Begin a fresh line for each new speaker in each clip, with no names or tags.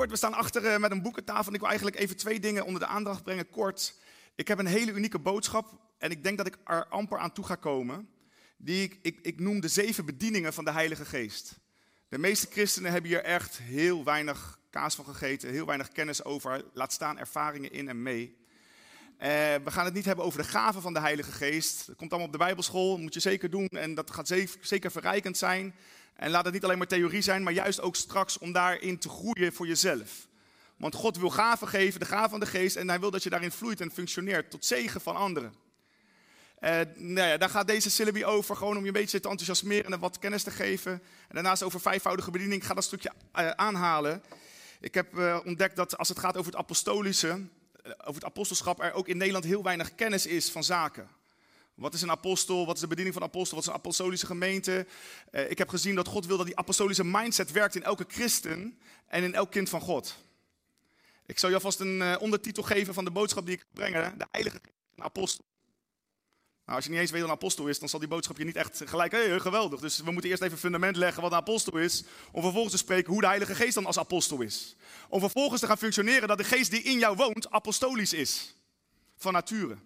Kort, we staan achter uh, met een boekentafel en ik wil eigenlijk even twee dingen onder de aandacht brengen, kort. Ik heb een hele unieke boodschap en ik denk dat ik er amper aan toe ga komen. Die ik, ik, ik noem de zeven bedieningen van de Heilige Geest. De meeste christenen hebben hier echt heel weinig kaas van gegeten, heel weinig kennis over, laat staan ervaringen in en mee. Uh, we gaan het niet hebben over de gaven van de Heilige Geest. Dat komt allemaal op de Bijbelschool, moet je zeker doen en dat gaat zeker verrijkend zijn. En laat het niet alleen maar theorie zijn, maar juist ook straks om daarin te groeien voor jezelf. Want God wil gaven geven, de gaven van de geest, en hij wil dat je daarin vloeit en functioneert tot zegen van anderen. Uh, nou ja, daar gaat deze syllabi over, gewoon om je een beetje te enthousiasmeren en wat kennis te geven. En daarnaast over vijfvoudige bediening, ik ga dat stukje uh, aanhalen. Ik heb uh, ontdekt dat als het gaat over het apostolische, over het apostelschap, er ook in Nederland heel weinig kennis is van zaken. Wat is een apostel? Wat is de bediening van een apostel? Wat is een apostolische gemeente? Uh, ik heb gezien dat God wil dat die apostolische mindset werkt in elke christen en in elk kind van God. Ik zal je alvast een uh, ondertitel geven van de boodschap die ik breng. De heilige apostel. Nou, als je niet eens weet wat een apostel is, dan zal die boodschap je niet echt gelijk, hey, geweldig. Dus we moeten eerst even een fundament leggen wat een apostel is, om vervolgens te spreken hoe de Heilige Geest dan als apostel is. Om vervolgens te gaan functioneren dat de geest die in jou woont apostolisch is. Van nature.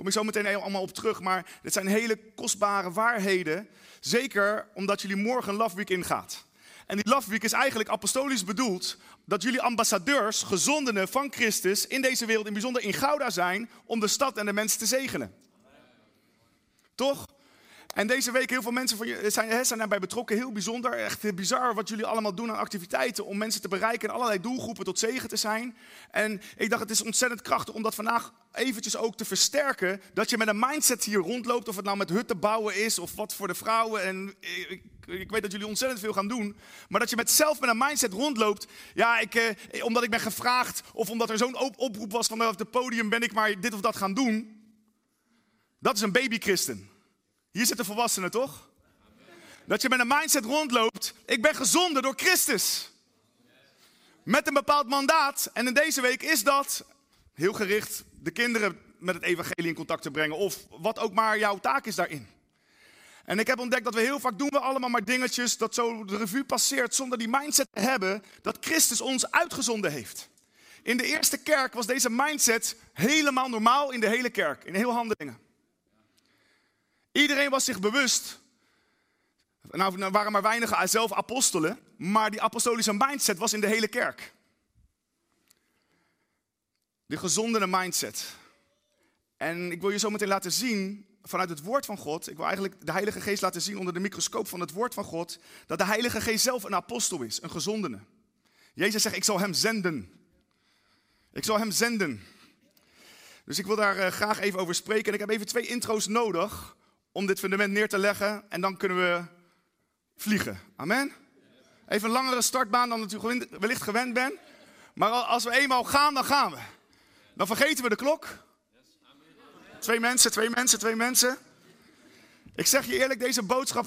Kom ik zo meteen allemaal op terug, maar dit zijn hele kostbare waarheden. Zeker omdat jullie morgen Love Week ingaat. En die Love Week is eigenlijk apostolisch bedoeld dat jullie ambassadeurs, gezondenen van Christus in deze wereld, in bijzonder in Gouda zijn, om de stad en de mensen te zegenen. Toch? En deze week heel veel mensen van je zijn, zijn daarbij betrokken. Heel bijzonder, echt bizar wat jullie allemaal doen aan activiteiten om mensen te bereiken en allerlei doelgroepen tot zegen te zijn. En ik dacht het is ontzettend krachtig om dat vandaag eventjes ook te versterken. Dat je met een mindset hier rondloopt, of het nou met hutten bouwen is of wat voor de vrouwen. En ik, ik weet dat jullie ontzettend veel gaan doen. Maar dat je met zelf met een mindset rondloopt. Ja, ik, eh, omdat ik ben gevraagd of omdat er zo'n oproep was vanaf het podium ben ik maar dit of dat gaan doen. Dat is een baby-christen. Hier zitten volwassenen, toch? Dat je met een mindset rondloopt. Ik ben gezonden door Christus. Met een bepaald mandaat. En in deze week is dat heel gericht de kinderen met het evangelie in contact te brengen. Of wat ook maar jouw taak is daarin. En ik heb ontdekt dat we heel vaak doen we allemaal maar dingetjes dat zo de revue passeert zonder die mindset te hebben dat Christus ons uitgezonden heeft. In de eerste kerk was deze mindset helemaal normaal in de hele kerk, in heel handelingen. Iedereen was zich bewust. Nou, er waren maar weinig zelf apostelen, maar die apostolische mindset was in de hele kerk. De gezondere mindset. En ik wil je zo meteen laten zien, vanuit het woord van God, ik wil eigenlijk de Heilige Geest laten zien onder de microscoop van het woord van God, dat de Heilige Geest zelf een apostel is, een gezondene. Jezus zegt, ik zal hem zenden. Ik zal hem zenden. Dus ik wil daar uh, graag even over spreken. En ik heb even twee intro's nodig om dit fundament neer te leggen en dan kunnen we vliegen. Amen? Even een langere startbaan dan natuurlijk wellicht gewend ben. Maar als we eenmaal gaan, dan gaan we. Dan vergeten we de klok. Twee mensen, twee mensen, twee mensen. Ik zeg je eerlijk, deze boodschap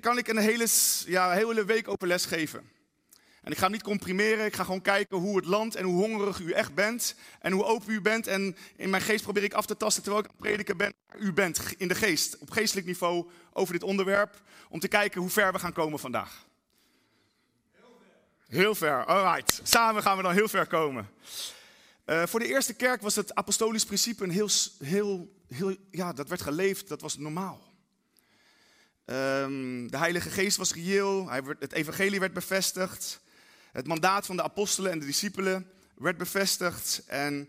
kan ik een hele, ja, hele week open les geven. En ik ga niet comprimeren, ik ga gewoon kijken hoe het land en hoe hongerig u echt bent. En hoe open u bent. En in mijn geest probeer ik af te tasten terwijl ik aan het prediken ben. U bent in de geest, op geestelijk niveau, over dit onderwerp. Om te kijken hoe ver we gaan komen vandaag. Heel ver. Heel ver, alright. Samen gaan we dan heel ver komen. Uh, voor de eerste kerk was het apostolisch principe een heel, heel, heel, ja, dat werd geleefd, dat was normaal. Um, de Heilige Geest was reëel, hij werd, het evangelie werd bevestigd. Het mandaat van de apostelen en de discipelen werd bevestigd. En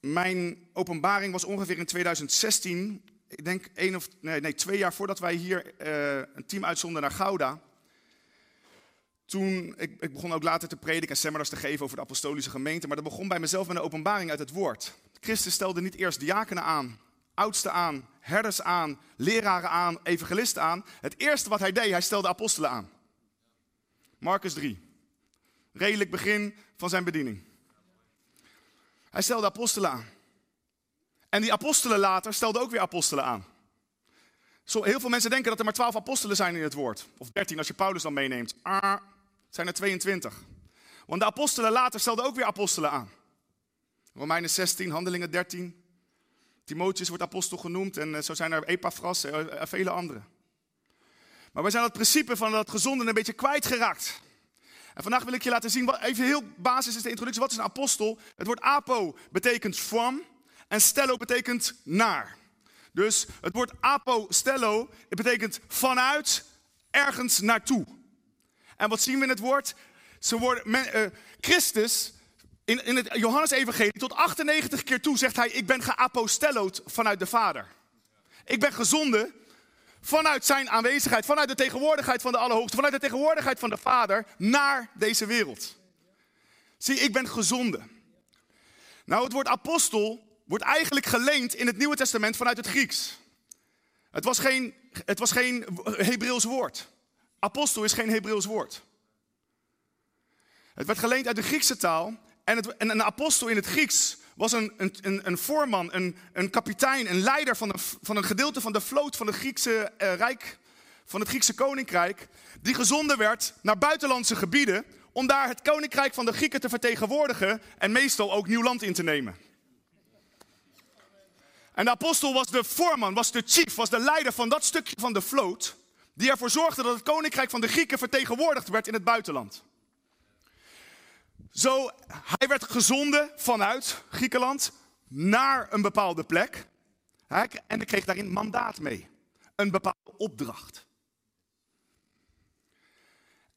mijn openbaring was ongeveer in 2016. Ik denk één of nee, nee twee jaar voordat wij hier uh, een team uitzonden naar Gouda. Toen, ik, ik, begon ook later te prediken en seminars te geven over de apostolische gemeente. Maar dat begon bij mezelf met een openbaring uit het woord. Christus stelde niet eerst diakenen aan, oudsten aan, herders aan, leraren aan, evangelisten aan. Het eerste wat hij deed, hij stelde apostelen aan. Marcus 3 redelijk begin van zijn bediening. Hij stelde apostelen aan. En die apostelen later stelden ook weer apostelen aan. Heel veel mensen denken dat er maar twaalf apostelen zijn in het woord. Of dertien als je Paulus dan meeneemt. Ah, zijn er 22. Want de apostelen later stelden ook weer apostelen aan. Romeinen 16, Handelingen 13. Timotheus wordt apostel genoemd en eh, zo zijn er Epaphras en eh, vele anderen. Maar we zijn het principe van dat gezonde een beetje kwijtgeraakt. En vandaag wil ik je laten zien, wat, even heel basis is de introductie. Wat is een apostel? Het woord apo betekent from en stello betekent naar. Dus het woord apostello, het betekent vanuit, ergens naartoe. En wat zien we in het woord? Ze worden, uh, Christus, in, in het Johannes-evangelie, tot 98 keer toe zegt hij, ik ben geapostellood vanuit de Vader. Ik ben gezonden vanuit zijn aanwezigheid, vanuit de tegenwoordigheid van de Allerhoogste, vanuit de tegenwoordigheid van de Vader, naar deze wereld. Zie, ik ben gezonden. Nou, het woord apostel wordt eigenlijk geleend in het Nieuwe Testament vanuit het Grieks. Het was geen, het was geen Hebreeuws woord. Apostel is geen Hebreeuws woord. Het werd geleend uit de Griekse taal. En, het, en een apostel in het Grieks was een, een, een voorman, een, een kapitein, een leider van een, van een gedeelte van de vloot van het Griekse uh, Rijk, van het Griekse koninkrijk, die gezonden werd naar buitenlandse gebieden om daar het koninkrijk van de Grieken te vertegenwoordigen en meestal ook nieuw land in te nemen. En de apostel was de voorman, was de chief, was de leider van dat stukje van de vloot, die ervoor zorgde dat het koninkrijk van de Grieken vertegenwoordigd werd in het buitenland. Zo, hij werd gezonden vanuit Griekenland naar een bepaalde plek. En hij kreeg daarin mandaat mee. Een bepaalde opdracht.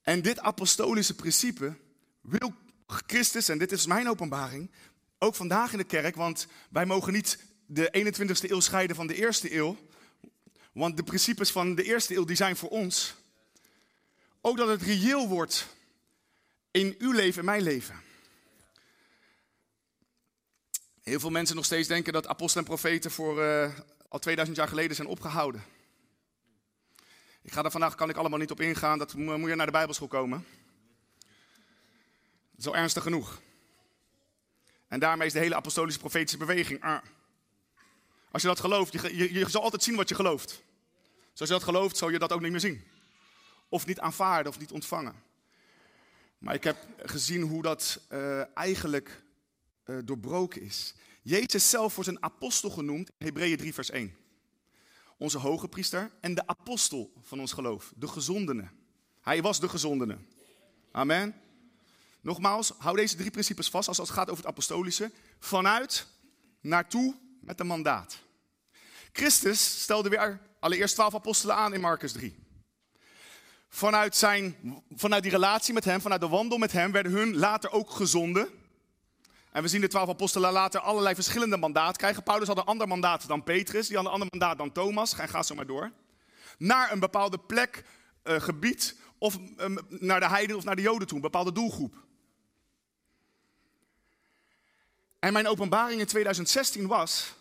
En dit apostolische principe wil Christus, en dit is mijn openbaring, ook vandaag in de kerk, want wij mogen niet de 21ste eeuw scheiden van de eerste eeuw. Want de principes van de eerste eeuw die zijn voor ons. Ook dat het reëel wordt in uw leven en mijn leven. Heel veel mensen nog steeds denken dat apostelen en profeten voor uh, al 2000 jaar geleden zijn opgehouden. Ik ga daar vandaag kan ik allemaal niet op ingaan, dat moet je naar de Bijbelschool komen. Zo ernstig genoeg. En daarmee is de hele apostolische profetische beweging. Ah. Als je dat gelooft, je, je, je zal altijd zien wat je gelooft. Zoals je dat gelooft, zal je dat ook niet meer zien. Of niet aanvaarden of niet ontvangen. Maar ik heb gezien hoe dat uh, eigenlijk uh, doorbroken is. Jezus zelf wordt een apostel genoemd, Hebreeën 3 vers 1. Onze hoge priester en de apostel van ons geloof, de gezondene. Hij was de gezondene. Amen. Nogmaals, hou deze drie principes vast als het gaat over het apostolische. Vanuit, naartoe, met een mandaat. Christus stelde weer allereerst twaalf apostelen aan in Marcus 3. Vanuit, zijn, vanuit die relatie met hem, vanuit de wandel met hem, werden hun later ook gezonden. En we zien de twaalf apostelen later allerlei verschillende mandaten krijgen. Paulus had een ander mandaat dan Petrus, die had een ander mandaat dan Thomas. Ga, ga zo maar door. Naar een bepaalde plek, uh, gebied, of uh, naar de heiden of naar de joden toe, een bepaalde doelgroep. En mijn openbaring in 2016 was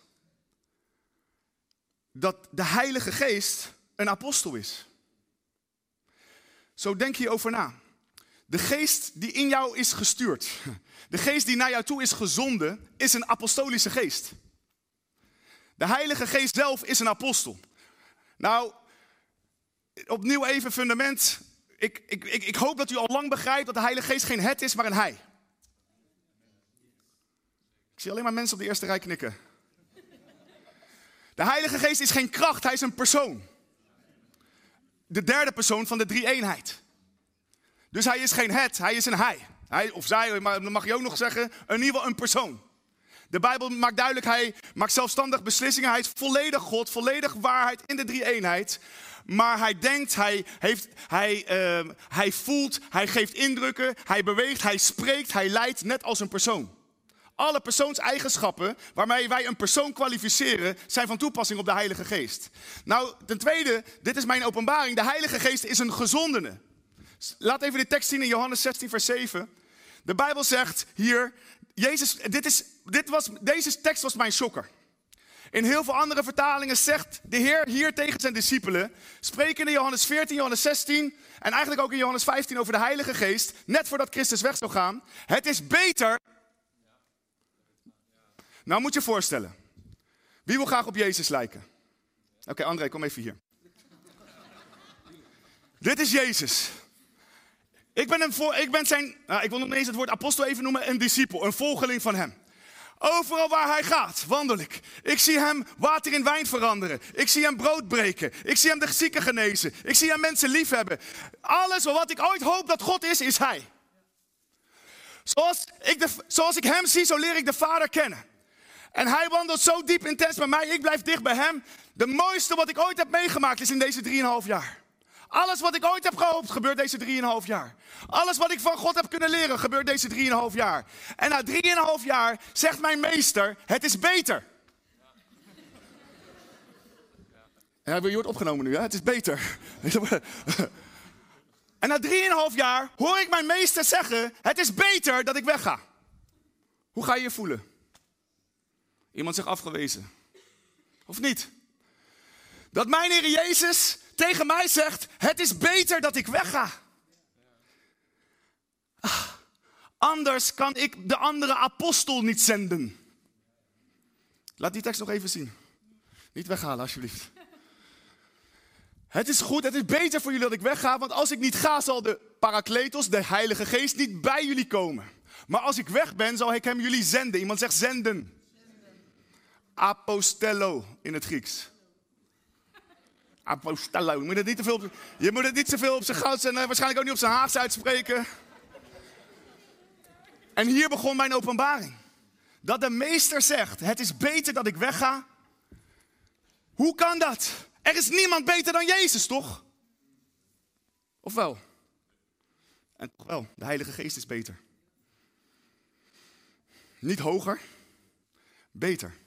dat de Heilige Geest een apostel is. Zo denk je over na. De geest die in jou is gestuurd, de geest die naar jou toe is gezonden, is een apostolische geest. De Heilige Geest zelf is een apostel. Nou, opnieuw even fundament. Ik, ik, ik, ik hoop dat u al lang begrijpt dat de Heilige Geest geen het is, maar een hij. Ik zie alleen maar mensen op de eerste rij knikken. De Heilige Geest is geen kracht, hij is een persoon. De derde persoon van de drie eenheid. Dus hij is geen het, hij is een hij. hij of zij, maar mag je ook nog zeggen, in ieder geval een persoon. De Bijbel maakt duidelijk, hij maakt zelfstandig beslissingen. Hij is volledig God, volledig waarheid in de drie eenheid. Maar hij denkt, hij, heeft, hij, uh, hij voelt, hij geeft indrukken, hij beweegt, hij spreekt, hij leidt net als een persoon. Alle persoonseigenschappen waarmee wij een persoon kwalificeren, zijn van toepassing op de Heilige Geest. Nou, ten tweede, dit is mijn openbaring. De Heilige Geest is een gezondene. Laat even de tekst zien in Johannes 16, vers 7. De Bijbel zegt hier, Jezus, dit is, dit was, deze tekst was mijn shocker. In heel veel andere vertalingen zegt de Heer hier tegen zijn discipelen, spreken in Johannes 14, Johannes 16 en eigenlijk ook in Johannes 15 over de Heilige Geest, net voordat Christus weg zou gaan. Het is beter Nou moet je voorstellen. Wie wil graag op Jezus lijken? Oké, André, kom even hier. Dit is Jezus. Ik ben, voor, ik ben zijn, nou, ik wil nog eens het woord apostel even noemen, een discipel, een volgeling van hem. Overal waar hij gaat, wandel ik. Ik zie hem water in wijn veranderen. Ik zie hem brood breken. Ik zie hem de zieken genezen. Ik zie hem mensen liefhebben. Alles wat ik ooit hoop dat God is, is hij. Zoals ik, zoals ik hem zie, zo leer ik de Vader kennen. En hij wandelt zo diep intens met mij. Ik blijf dicht bij hem. De mooiste wat ik ooit heb meegemaakt is in deze 3,5 jaar. Alles wat ik ooit heb gehoopt gebeurt deze 3,5 jaar. Alles wat ik van God heb kunnen leren gebeurt deze 3,5 jaar. En na 3,5 jaar zegt mijn meester: Het is beter. Ja, je wordt opgenomen nu, hè? Het is beter. En na 3,5 jaar hoor ik mijn meester zeggen: Het is beter dat ik wegga. Hoe ga je je voelen? Iemand zich afgewezen. Of niet? Dat mijn Heer Jezus tegen mij zegt: Het is beter dat ik wegga. Ah, anders kan ik de andere apostel niet zenden. Laat die tekst nog even zien. Niet weghalen, alsjeblieft. Het is goed, het is beter voor jullie dat ik wegga, want als ik niet ga, zal de Parakletos, de Heilige Geest, niet bij jullie komen. Maar als ik weg ben, zal ik hem jullie zenden. Iemand zegt zenden. Apostello in het Grieks. Apostello. Je moet het niet te veel op, je moet niet te veel op zijn goud en waarschijnlijk ook niet op zijn Haags uitspreken. En hier begon mijn openbaring. Dat de meester zegt, het is beter dat ik wegga. Hoe kan dat? Er is niemand beter dan Jezus, toch? Of wel? En toch wel, de Heilige Geest is beter. Niet hoger, beter.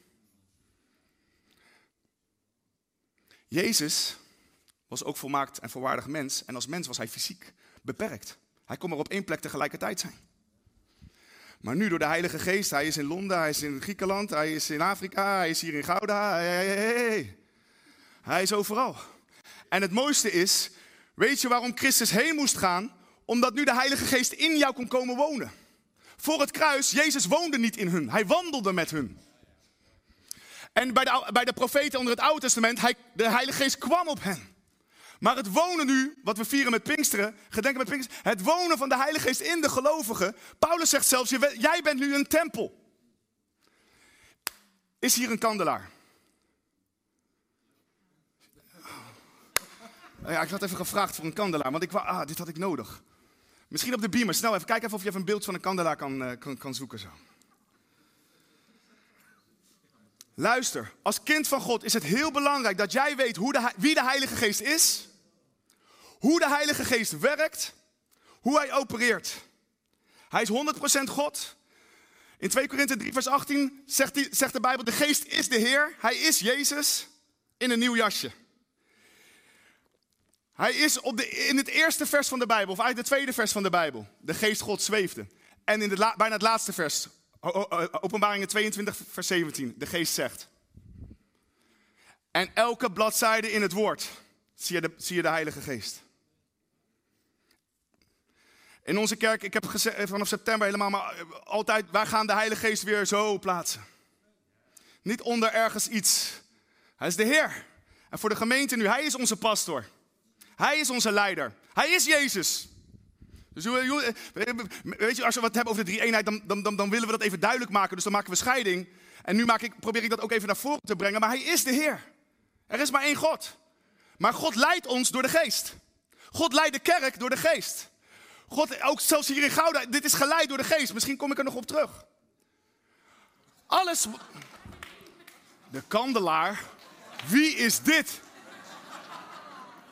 Jezus was ook volmaakt en volwaardig mens. En als mens was hij fysiek beperkt. Hij kon maar op één plek tegelijkertijd zijn. Maar nu door de Heilige Geest, hij is in Londen, hij is in Griekenland, hij is in Afrika, hij is hier in Gouda. Hij is overal. En het mooiste is, weet je waarom Christus heen moest gaan? Omdat nu de Heilige Geest in jou kon komen wonen. Voor het kruis, Jezus woonde niet in hun, hij wandelde met hun. En bij de, bij de profeten onder het Oude Testament, hij, de Heilige Geest kwam op hen. Maar het wonen nu, wat we vieren met Pinksteren, gedenken met Pinksteren, het wonen van de Heilige Geest in de gelovigen. Paulus zegt zelfs, jij bent nu een tempel. Is hier een kandelaar? Ja, ik had even gevraagd voor een kandelaar, want ik wou, ah, dit had ik nodig. Misschien op de beamer, snel even kijken of je even een beeld van een kandelaar kan, uh, kan, kan zoeken zo. Luister, als kind van God is het heel belangrijk dat jij weet hoe de, wie de Heilige Geest is, hoe de Heilige Geest werkt, hoe hij opereert. Hij is 100% God. In 2 Korinthe 3, vers 18 zegt, die, zegt de Bijbel: De Geest is de Heer, hij is Jezus in een nieuw jasje. Hij is op de, in het eerste vers van de Bijbel, of eigenlijk het tweede vers van de Bijbel. De geest God zweefde. En in de, bijna het laatste vers, openbaringen 22, vers 17. De geest zegt. En elke bladzijde in het woord zie je de, zie je de Heilige Geest. In onze kerk, ik heb gezegd eh, vanaf september helemaal, maar eh, altijd, wij gaan de Heilige Geest weer zo plaatsen. Niet onder ergens iets. Hij is de Heer. En voor de gemeente nu, Hij is onze pastor. Hij is onze leider. Hij is Jezus. Dus weet je, als we wat hebben over de drie eenheid, dan, dan, dan, dan willen we dat even duidelijk maken. Dus dan maken we scheiding. En nu maak ik, probeer ik dat ook even naar voren te brengen. Maar hij is de Heer. Er is maar één God. Maar God leidt ons door de geest. God leidt de kerk door de geest. God, ook zelfs hier in Gouda, dit is geleid door de geest. Misschien kom ik er nog op terug. Alles. De kandelaar. Wie is dit?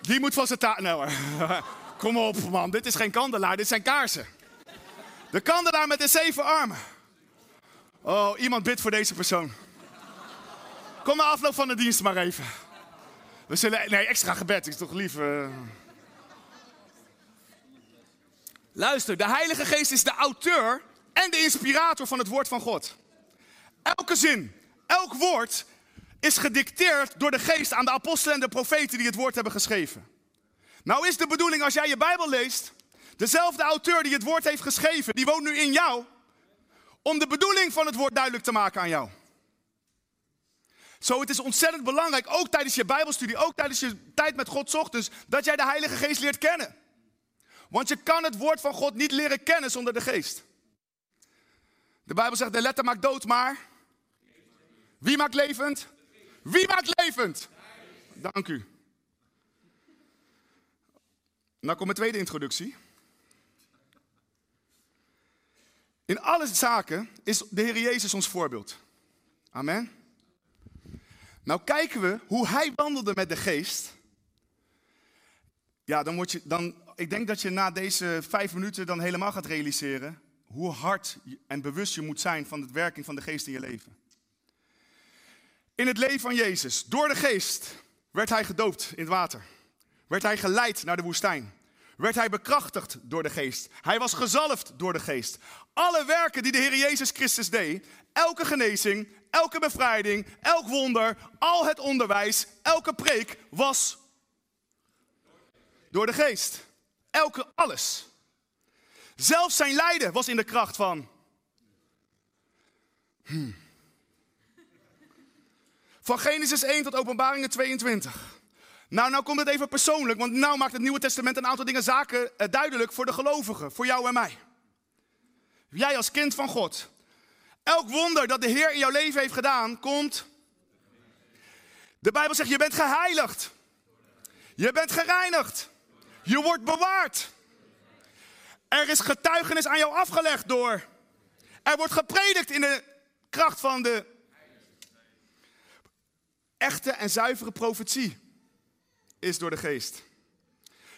Die moet van zijn taart. Nou, kom op, man. Dit is geen kandelaar, dit zijn kaarsen. De kandelaar met de zeven armen. Oh, iemand bidt voor deze persoon. Kom na afloop van de dienst maar even. We zullen. Nee, extra gebed is toch lief. Uh... Luister, de Heilige Geest is de auteur en de inspirator van het woord van God. Elke zin, elk woord is gedicteerd door de geest aan de apostelen en de profeten die het woord hebben geschreven. Nou is de bedoeling als jij je Bijbel leest, dezelfde auteur die het woord heeft geschreven, die woont nu in jou, om de bedoeling van het woord duidelijk te maken aan jou. Zo, het is ontzettend belangrijk, ook tijdens je Bijbelstudie, ook tijdens je tijd met God ochtends, dat jij de Heilige Geest leert kennen. Want je kan het woord van God niet leren kennen zonder de Geest. De Bijbel zegt, de letter maakt dood, maar wie maakt levend? Wie maakt levend? Dank u. Nou komt mijn tweede introductie. In alle zaken is de Heer Jezus ons voorbeeld. Amen. Nou kijken we hoe hij wandelde met de geest. Ja, dan word je, dan, ik denk dat je na deze vijf minuten dan helemaal gaat realiseren hoe hard en bewust je moet zijn van de werking van de geest in je leven. In het leven van Jezus, door de geest, werd hij gedoopt in het water. Werd hij geleid naar de woestijn. Werd hij bekrachtigd door de geest. Hij was gezalfd door de geest. Alle werken die de Heer Jezus Christus deed, elke genezing, elke bevrijding, elk wonder, al het onderwijs, elke preek was door de geest. Elke alles. Zelfs zijn lijden was in de kracht van. Hmm. Van Genesis 1 tot Openbaringen 22. Nou, nou komt het even persoonlijk, want nou maakt het Nieuwe Testament een aantal dingen zaken eh, duidelijk voor de gelovigen, voor jou en mij. Jij als kind van God. Elk wonder dat de Heer in jouw leven heeft gedaan, komt. De Bijbel zegt, je bent geheiligd. Je bent gereinigd. Je wordt bewaard. Er is getuigenis aan jou afgelegd door. Er wordt gepredikt in de kracht van de echte en zuivere profetie. Is door de geest.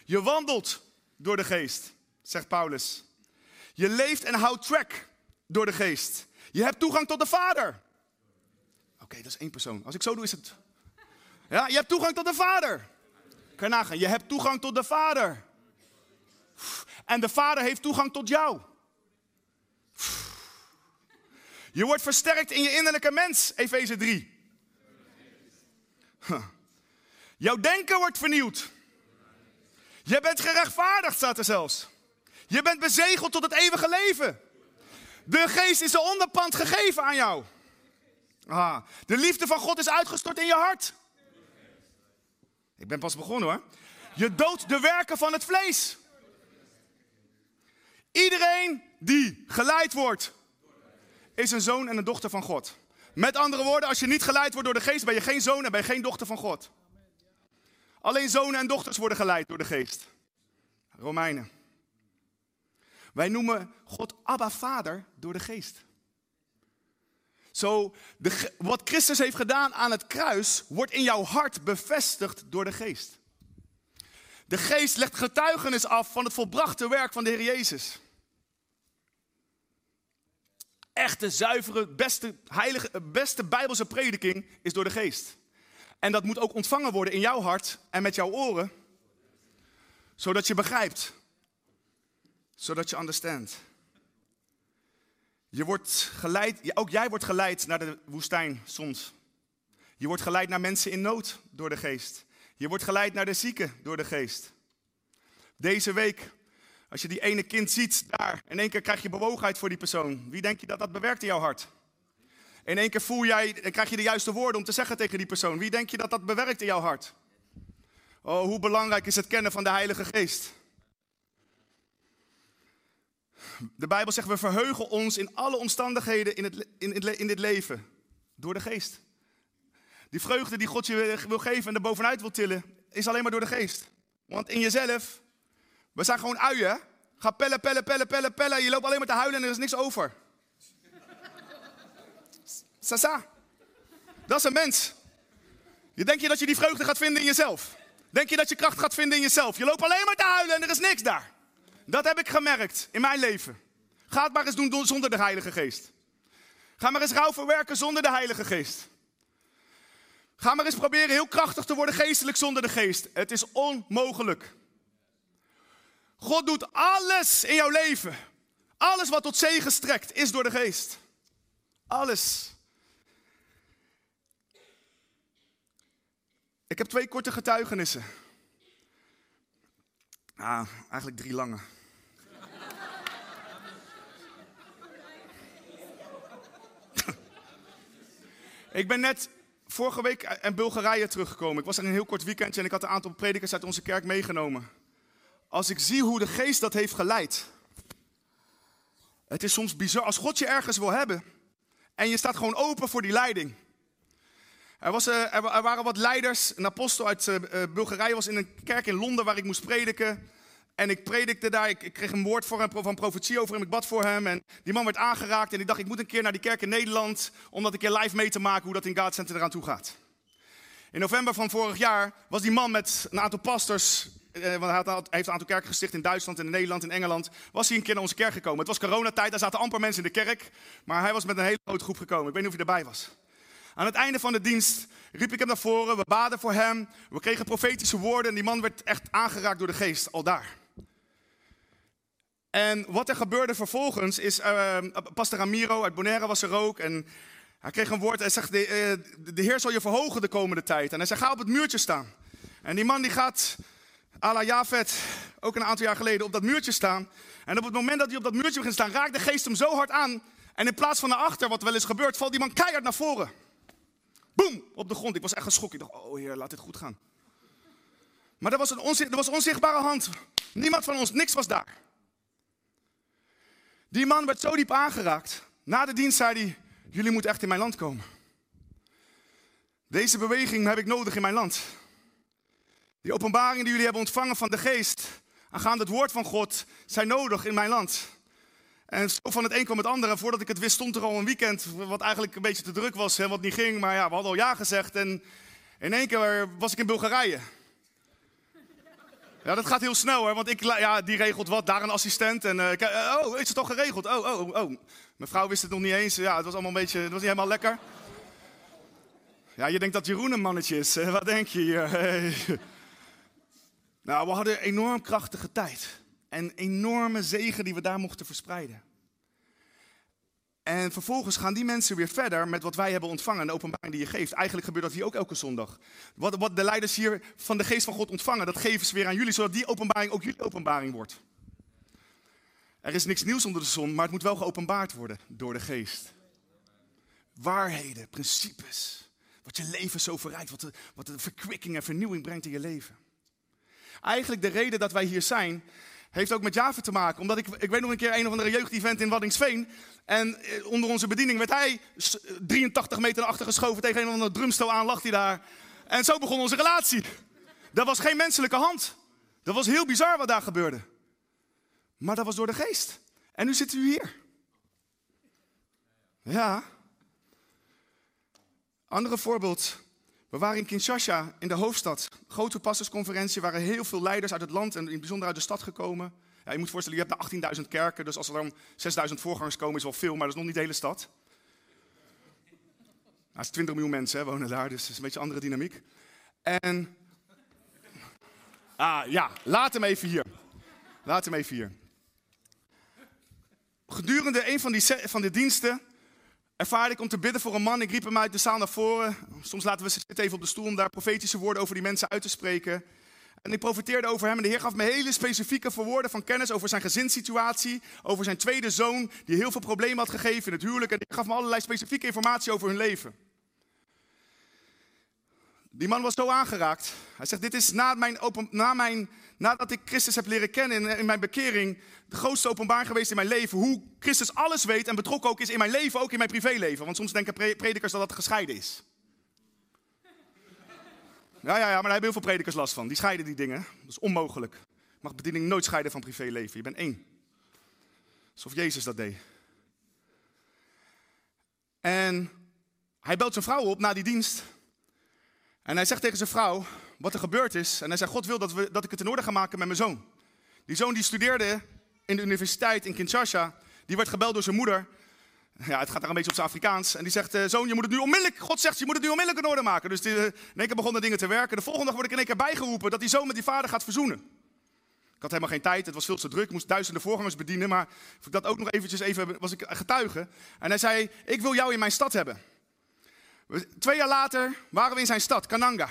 Je wandelt door de geest, zegt Paulus. Je leeft en houdt track door de geest. Je hebt toegang tot de Vader. Oké, dat is één persoon. Als ik zo doe, is het. Ja, je hebt toegang tot de Vader. Kan je nagaan, je hebt toegang tot de Vader. En de Vader heeft toegang tot jou. Je wordt versterkt in je innerlijke mens, Efeze 3. Jouw denken wordt vernieuwd. Je bent gerechtvaardigd, staat er zelfs. Je bent bezegeld tot het eeuwige leven. De geest is een onderpand gegeven aan jou. Ah, de liefde van God is uitgestort in je hart. Ik ben pas begonnen hoor. Je doodt de werken van het vlees. Iedereen die geleid wordt, is een zoon en een dochter van God. Met andere woorden, als je niet geleid wordt door de geest, ben je geen zoon en ben je geen dochter van God. Alleen zonen en dochters worden geleid door de geest. Romeinen. Wij noemen God Abba Vader door de geest. Zo, wat Christus heeft gedaan aan het kruis, wordt in jouw hart bevestigd door de geest. De geest legt getuigenis af van het volbrachte werk van de Heer Jezus. Echte, zuivere, beste, heilige, beste bijbelse prediking is door de geest. En dat moet ook ontvangen worden in jouw hart en met jouw oren, zodat je begrijpt, zodat je understand. Je wordt geleid, ook jij wordt geleid naar de woestijn soms. Je wordt geleid naar mensen in nood door de geest. Je wordt geleid naar de zieken door de geest. Deze week, als je die ene kind ziet daar, in één keer krijg je bewogenheid voor die persoon. Wie denk je dat dat bewerkt in jouw hart? In één keer voel jij krijg je de juiste woorden om te zeggen tegen die persoon. Wie denk je dat dat bewerkt in jouw hart? Oh, hoe belangrijk is het kennen van de Heilige Geest? De Bijbel zegt, we verheugen ons in alle omstandigheden in, het, in, in dit leven. Door de geest. Die vreugde die God je wil geven en er bovenuit wil tillen, is alleen maar door de geest. Want in jezelf, we zijn gewoon uien. Ga pellen, pellen, pellen, pellen, pellen. Je loopt alleen maar te huilen en er is niks over. Sasa. Dat is een mens. Je denkt je dat je die vreugde gaat vinden in jezelf. Denk je dat je kracht gaat vinden in jezelf. Je loopt alleen maar te huilen en er is niks daar. Dat heb ik gemerkt in mijn leven. Ga het maar eens doen zonder de Heilige Geest. Ga maar eens rouw verwerken zonder de Heilige Geest. Ga maar eens proberen heel krachtig te worden geestelijk zonder de Geest. Het is onmogelijk. God doet alles in jouw leven. Alles wat tot zegen strekt is door de Geest. Alles. Ik heb twee korte getuigenissen. Ah, eigenlijk drie lange. ik ben net vorige week in Bulgarije teruggekomen. Ik was er een heel kort weekendje en ik had een aantal predikers uit onze kerk meegenomen. Als ik zie hoe de geest dat heeft geleid. Het is soms bizar. Als God je ergens wil hebben en je staat gewoon open voor die leiding. Er, was, uh, er, waren wat leiders. Een apostel uit uh, Bulgarije was in een kerk in Londen waar ik moest prediken. En ik predikte daar, ik, kreeg een woord voor hem, van profetie over hem, ik bad voor hem. En die man werd aangeraakt en ik dacht, ik moet een keer naar die kerk in Nederland... om dat een keer live mee te maken hoe dat in God Center eraan toe gaat. In november van vorig jaar was die man met een aantal pastors... Eh, want hij, heeft een aantal kerken gesticht in Duitsland, in Nederland, in Engeland. Was hij een keer naar onze kerk gekomen. Het was coronatijd, daar zaten amper mensen in de kerk. Maar hij was met een hele grote groep gekomen. Ik weet niet of hij erbij was. Aan het einde van de dienst riep ik hem naar voren. We baden voor hem. We kregen profetische woorden. En die man werd echt aangeraakt door de geest, al daar. En wat er gebeurde vervolgens is, uh, pastor Ramiro uit Bonaire was er ook. En hij kreeg een woord, hij zegt, de, uh, de Heer zal je verhogen de komende tijd. En hij zei, ga op het muurtje staan. En die man die gaat, à la ook een aantal jaar geleden, op dat muurtje staan. En op het moment dat hij op dat muurtje begint staan, raakt de geest hem zo hard aan. En in plaats van naar achter, wat wel eens gebeurt, valt die man keihard naar voren. Boom, op de grond. Ik was echt geschokt. Ik dacht, oh heer, laat dit goed gaan. Maar was een, onzicht, er was een onzichtbare hand. Niemand van ons, niks was daar. Die man werd zo diep aangeraakt. Na de dienst zei hij: Jullie moeten echt in mijn land komen. Deze beweging heb ik nodig in mijn land. Die openbaringen die jullie hebben ontvangen van de geest, aangaande het woord van God, zijn nodig in mijn land. En zo van het een kwam het andere. Voordat ik het wist, stond er al een weekend, wat eigenlijk een beetje te druk was, hè, wat niet ging. Maar ja, we hadden al ja gezegd. En in één keer was ik in Bulgarije. Ja, dat gaat heel snel hoor, want ik, ja, die regelt wat, daar een assistent. En, uh, oh, is het toch geregeld? Oh, oh, oh. Mijn vrouw wist het nog niet eens. Ja, het was allemaal een beetje, het was niet helemaal lekker. Ja, je denkt dat Jeroen een mannetje is. Wat denk je hier? Nou, we hadden een enorm krachtige tijd. En enorme zegen die we daar mochten verspreiden. En vervolgens gaan die mensen weer verder met wat wij hebben ontvangen, de openbaring die je geeft. Eigenlijk gebeurt dat hier ook elke zondag. Wat, wat de leiders hier van de geest van God ontvangen, dat geven ze weer aan jullie, zodat die openbaring ook jullie openbaring wordt. Er is niks nieuws onder de zon, maar het moet wel geopenbaard worden door de geest. Waarheden, principes, wat je leven zo verrijkt, wat de, wat de verkwikking en vernieuwing brengt in je leven. Eigenlijk de reden dat wij hier zijn, heeft ook met Java te maken. Omdat ik, ik weet nog een keer een of andere jeugdevent in Waddingsveen. En eh, onder onze bediening werd hij 83 meter naar achter geschoven tegen een of andere drumstel aan, lag hij daar. En zo begon onze relatie. Dat was geen menselijke hand. Dat was heel bizar wat daar gebeurde. Maar dat was door de geest. En nu zitten u hier. Ja. Andere voorbeeld. We waren in Kinshasa, in de hoofdstad. Grote pastorsconferentie, waren heel veel leiders uit het land en in het bijzonder uit de stad gekomen. Ja, je moet voorstellen, je hebt daar 18.000 kerken, dus als er dan 6.000 voorgangers komen is wel veel, maar dat is nog niet de hele stad. Nou, is 20 miljoen mensen hè, wonen daar, dus het is een beetje een andere dynamiek. En, ah ja, laat hem even hier. Laat hem even hier. Gedurende een van die, van die diensten ervaarde ik om te bidden voor een man. Ik riep hem uit de zaal naar voren. Soms laten we zitten even op de stoel om daar profetische woorden over die mensen uit te spreken. En ik profiteerde over hem en de Heer gaf me hele specifieke woorden van kennis over zijn gezinssituatie, over zijn tweede zoon die heel veel problemen had gegeven in het huwelijk. En hij gaf me allerlei specifieke informatie over hun leven. Die man was zo aangeraakt. Hij zegt, dit is na mijn open, na mijn, nadat ik Christus heb leren kennen in, in mijn bekering, de grootste openbaar geweest in mijn leven. Hoe Christus alles weet en betrokken ook is in mijn leven, ook in mijn privéleven. Want soms denken predikers dat dat gescheiden is. Ja, ja, ja, maar daar hebben heel veel predikers last van. Die scheiden die dingen. Dat is onmogelijk. Je mag bediening nooit scheiden van privéleven. Je bent één. Alsof Jezus dat deed. En hij belt zijn vrouw op na die dienst. En hij zegt tegen zijn vrouw wat er gebeurd is. En hij zegt, God wil dat, we, dat ik het in orde ga maken met mijn zoon. Die zoon die studeerde in de universiteit in Kinshasa. Die werd gebeld door zijn moeder. Ja, het gaat daar een beetje op zijn Afrikaans. En die zegt, uh, zoon, je moet het nu onmiddellijk, God zegt, je moet het nu onmiddellijk in orde maken. Dus uh, in één keer begonnen dingen te werken. De volgende dag word ik in één keer bijgeroepen dat die zoon met die vader gaat verzoenen. Ik had helemaal geen tijd, het was veel te druk, ik moest duizenden voorgangers bedienen. Maar ik dat ook nog eventjes even, was ik getuige. En hij zei, ik wil jou in mijn stad hebben. Twee jaar later waren we in zijn stad, Kananga.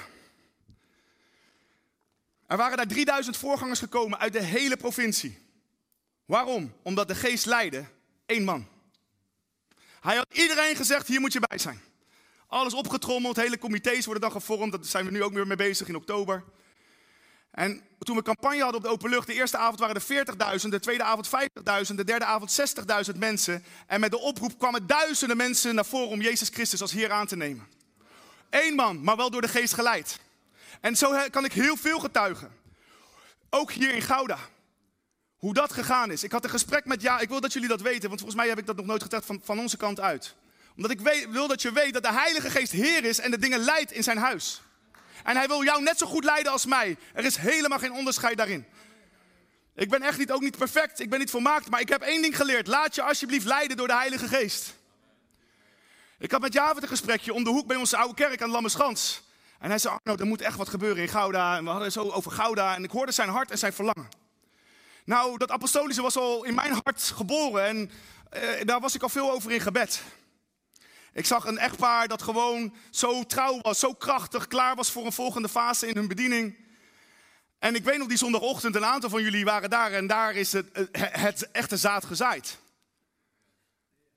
Er waren daar 3000 voorgangers gekomen uit de hele provincie. Waarom? Omdat de geest leidde één man. Hij had iedereen gezegd, hier moet je bij zijn. Alles opgetrommeld, hele comité's worden dan gevormd. Daar zijn we nu ook weer mee bezig in oktober. En toen we campagne hadden op de open lucht, de eerste avond waren er 40.000, de tweede avond 50.000, de derde avond 60.000 mensen. En met de oproep kwamen duizenden mensen naar voren om Jezus Christus als Heer aan te nemen. Eén man, maar wel door de geest geleid. En zo kan ik heel veel getuigen. Ook hier in Gouda. Hoe dat gegaan is. Ik had een gesprek met ja, ik wil dat jullie dat weten, want volgens mij heb ik dat nog nooit getuigd van, van onze kant uit. Omdat ik weet, wil dat je weet dat de Heilige Geest Heer is en de dingen leidt in zijn huis. En hij wil jou net zo goed leiden als mij. Er is helemaal geen onderscheid daarin. Ik ben echt niet, ook niet perfect, ik ben niet volmaakt, maar ik heb één ding geleerd. Laat je alsjeblieft leiden door de Heilige Geest. Ik had met Javert een gesprekje om de hoek bij onze oude kerk aan Lammeschans. En hij zei, Arno, er moet echt wat gebeuren in Gouda. En we hadden het zo over Gouda en ik hoorde zijn hart en zijn verlangen. Nou, dat apostolische was al in mijn hart geboren en eh, daar was ik al veel over in gebed. Ik zag een echtpaar dat gewoon zo trouw was, zo krachtig, klaar was voor een volgende fase in hun bediening. En ik weet nog die zondagochtend, een aantal van jullie waren daar en daar is het, het echte zaad gezaaid.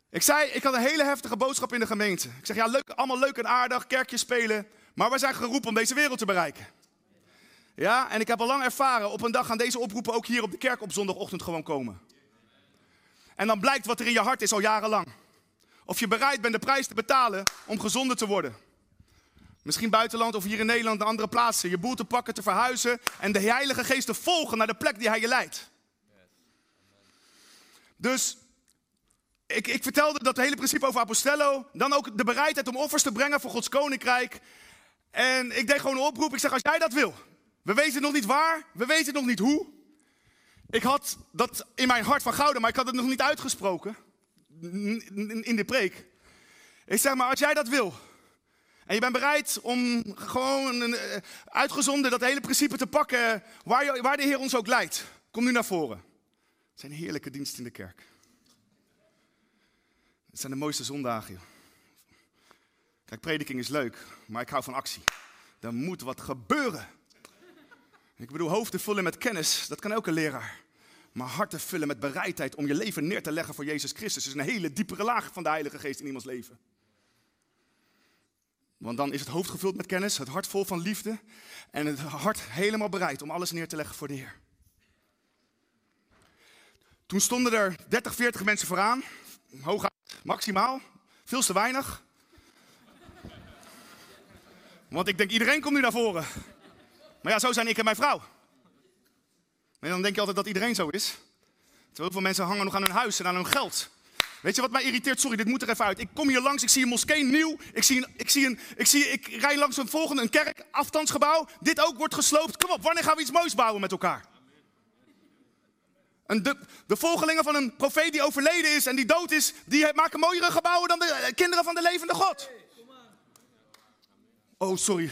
Ik zei, ik had een hele heftige boodschap in de gemeente. Ik zeg, ja, leuk, allemaal leuk en aardig, kerkje spelen, maar we zijn geroepen om deze wereld te bereiken. Ja, en ik heb al lang ervaren, op een dag gaan deze oproepen ook hier op de kerk op zondagochtend gewoon komen. En dan blijkt wat er in je hart is al jarenlang. Of je bereid bent de prijs te betalen om gezonder te worden. Misschien buitenland of hier in Nederland, naar andere plaatsen. Je boel te pakken, te verhuizen en de Heilige Geest te volgen naar de plek die Hij je leidt. Dus ik, ik vertelde dat hele principe over Apostello. Dan ook de bereidheid om offers te brengen voor Gods koninkrijk. En ik deed gewoon een oproep. Ik zeg, als jij dat wil. We weten nog niet waar, we weten nog niet hoe. Ik had dat in mijn hart van gouden, maar ik had het nog niet uitgesproken in de preek. Ik zeg maar, als jij dat wil, en je bent bereid om gewoon uh, uitgezonden dat hele principe te pakken waar, waar de Heer ons ook leidt, kom nu naar voren. Het zijn heerlijke diensten in de kerk. Het zijn de mooiste zondagen. Prediking is leuk, maar ik hou van actie. Er moet wat gebeuren. Ik bedoel, hoofden vullen met kennis, dat kan elke leraar. Maar harten vullen met bereidheid om je leven neer te leggen voor Jezus Christus. is een hele diepere laag van de Heilige Geest in iemands leven. Want dan is het hoofd gevuld met kennis, het hart vol van liefde en het hart helemaal bereid om alles neer te leggen voor de Heer. Toen stonden er 30, 40 mensen vooraan, hooguit maximaal, veel te weinig. Want ik denk, iedereen komt nu naar voren. Maar ja, zo zijn ik en mijn vrouw. En dan denk je altijd dat iedereen zo is. Terwijl veel mensen hangen nog aan hun huis en aan hun geld. Weet je wat mij irriteert? Sorry, dit moet er even uit. Ik kom hier langs, ik zie een moskee nieuw. Ik, zie een, ik, zie een, ik, zie, ik rij langs een volgende, een kerk, afstandsgebouw. Dit ook wordt gesloopt. Kom op, wanneer gaan we iets moois bouwen met elkaar? De, de volgelingen van een profeet die overleden is en die dood is, die maken mooiere gebouwen dan de eh, kinderen van de levende God. Oh, sorry.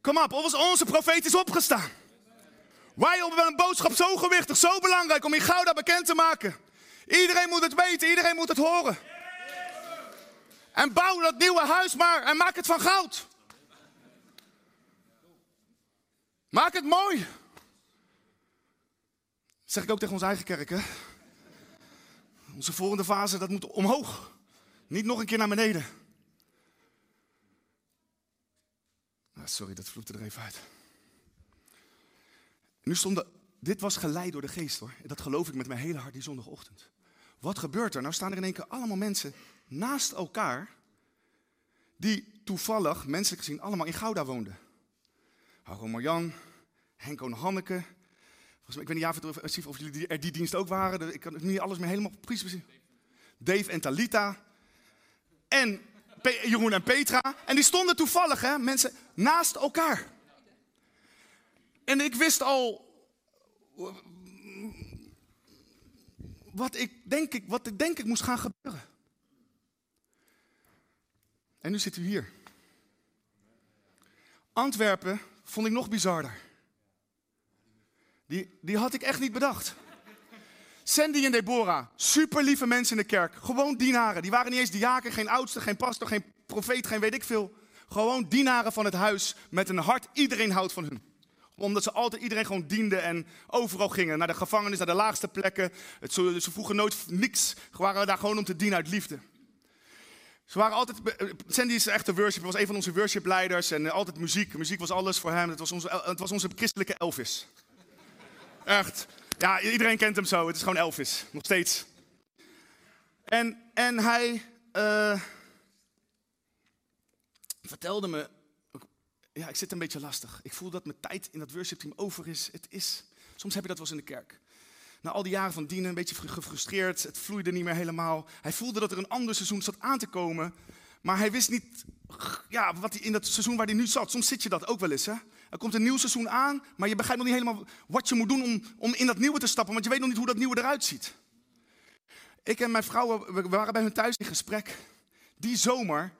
Kom op, onze profeet is opgestaan. Wij hebben een boodschap zo gewichtig, zo belangrijk om in Gouda bekend te maken. Iedereen moet het weten, iedereen moet het horen. En bouw dat nieuwe huis maar en maak het van goud. Maak het mooi. Dat zeg ik ook tegen onze eigen kerk. Hè? Onze volgende fase, dat moet omhoog. Niet nog een keer naar beneden. Ah, sorry, dat vloekte er even uit. Nu stond dit was geleid door de geest hoor. Dat geloof ik met mijn hele hart die zondagochtend. Wat gebeurt er? Nou staan er in één keer allemaal mensen naast elkaar. Die toevallig, menselijk gezien, allemaal in Gouda woonden. Harro Marjan, Henko en Hanneke. Ik weet niet of, of jullie er die dienst ook waren. Ik kan niet alles meer helemaal precies zien. Dave en Talita. En Jeroen en Petra. En die stonden toevallig, hè, mensen, naast elkaar. En ik wist al wat ik denk ik, wat ik denk ik moest gaan gebeuren. En nu zitten we hier. Antwerpen vond ik nog bizarder. Die, die had ik echt niet bedacht. Sandy en Deborah, super lieve mensen in de kerk. Gewoon dienaren. Die waren niet eens diaken, geen oudste, geen pastor, geen profeet, geen weet ik veel. Gewoon dienaren van het huis met een hart. Iedereen houdt van hun omdat ze altijd iedereen gewoon dienden en overal gingen. Naar de gevangenis, naar de laagste plekken. Het, ze, vroegen nooit niks. Ze waren daar gewoon om te dienen uit liefde. Ze waren altijd, eh, Sandy is echt een worship, was een van onze worshipleiders en eh, altijd muziek. Muziek was alles voor hem. Het was onze, het was onze christelijke Elvis. Echt. Ja, iedereen kent hem zo. Het is gewoon Elvis. Nog steeds. En, en hij uh, vertelde me, ja, ik zit een beetje lastig. Ik voel dat mijn tijd in dat worshipteam over is. Het is, soms heb je dat wel eens in de kerk. Na al die jaren van dienen, een beetje gefrustreerd, het vloeide niet meer helemaal. Hij voelde dat er een ander seizoen zat aan te komen, maar hij wist niet ja, wat hij in dat seizoen waar hij nu zat. Soms zit je dat ook wel eens. Hè? Er komt een nieuw seizoen aan, maar je begrijpt nog niet helemaal wat je moet doen om, om in dat nieuwe te stappen, want je weet nog niet hoe dat nieuwe eruit ziet. Ik en mijn vrouw, we waren bij hun thuis in gesprek. Die zomer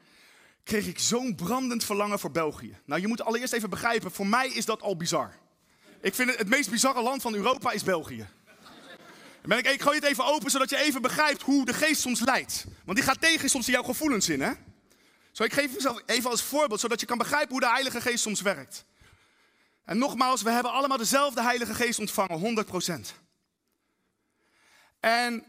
kreeg ik zo'n brandend verlangen voor België. Nou, je moet allereerst even begrijpen, voor mij is dat al bizar. Ik vind het, het meest bizarre land van Europa is België. Ben ik, ik gooi het even open, zodat je even begrijpt hoe de geest soms leidt. Want die gaat tegen soms in jouw gevoelens in, hè? Zo, ik geef mezelf even als voorbeeld, zodat je kan begrijpen hoe de Heilige Geest soms werkt. En nogmaals, we hebben allemaal dezelfde Heilige Geest ontvangen, 100%. En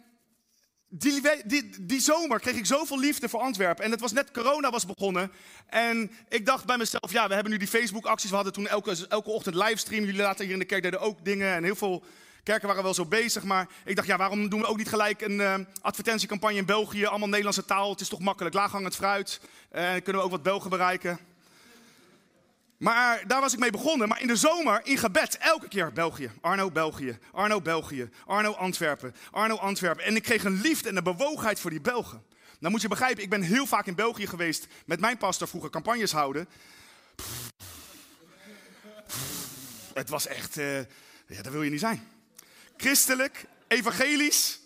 die, die, die, zomer kreeg ik zoveel liefde voor Antwerpen. En het was net corona was begonnen. En ik dacht bij mezelf, ja, we hebben nu die Facebook-acties. We hadden toen elke, elke ochtend livestream. Jullie later hier in de kerk deden ook dingen. En heel veel kerken waren wel zo bezig. Maar ik dacht, ja, waarom doen we ook niet gelijk een uh, advertentiecampagne in België? Allemaal Nederlandse taal. Het is toch makkelijk. Laaghangend fruit. En uh, kunnen we ook wat Belgen bereiken. Maar daar was ik mee begonnen. Maar in de zomer, in gebed, elke keer België. Arno, België. Arno, België. Arno, Antwerpen. Arno, Antwerpen. En ik kreeg een liefde en een bewogenheid voor die Belgen. Nou moet je begrijpen, ik ben heel vaak in België geweest met mijn pastor vroeger campagnes houden. Het was echt, uh, ja, dat wil je niet zijn. Christelijk, evangelisch,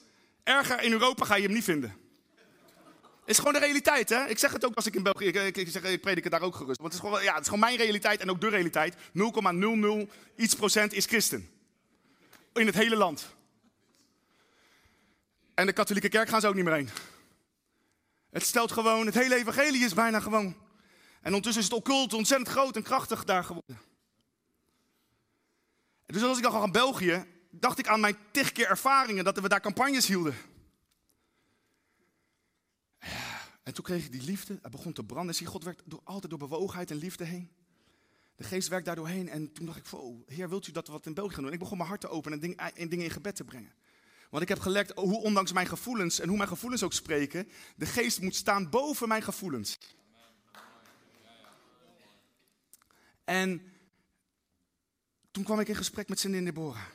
erger in Europa ga je hem niet vinden. Is gewoon de realiteit, hè? Ik zeg het ook als ik in België, ik, zeg, ik predik het daar ook gerust. Want het is, gewoon, ja, het is gewoon mijn realiteit en ook de realiteit. 0,00 iets procent is christen. In het hele land. En de katholieke kerk gaan ze ook niet meer heen. Het stelt gewoon, het hele evangelie is bijna gewoon. En ondertussen is het occult ontzettend groot en krachtig daar geworden. Dus als ik dan naar België, dacht ik aan mijn tig keer ervaringen dat we daar campagnes hielden. En toen kreeg ik die liefde, het begon te branden. Zie, God werkt door, altijd door bewogenheid en liefde heen. De geest werkt daar doorheen. En toen dacht ik, oh, Heer, wilt u dat we wat in België gaan doen? En ik begon mijn hart te openen en, en dingen in gebed te brengen. Want ik heb geleerd hoe ondanks mijn gevoelens en hoe mijn gevoelens ook spreken, de geest moet staan boven mijn gevoelens. En toen kwam ik in gesprek met Cindy en Deborah.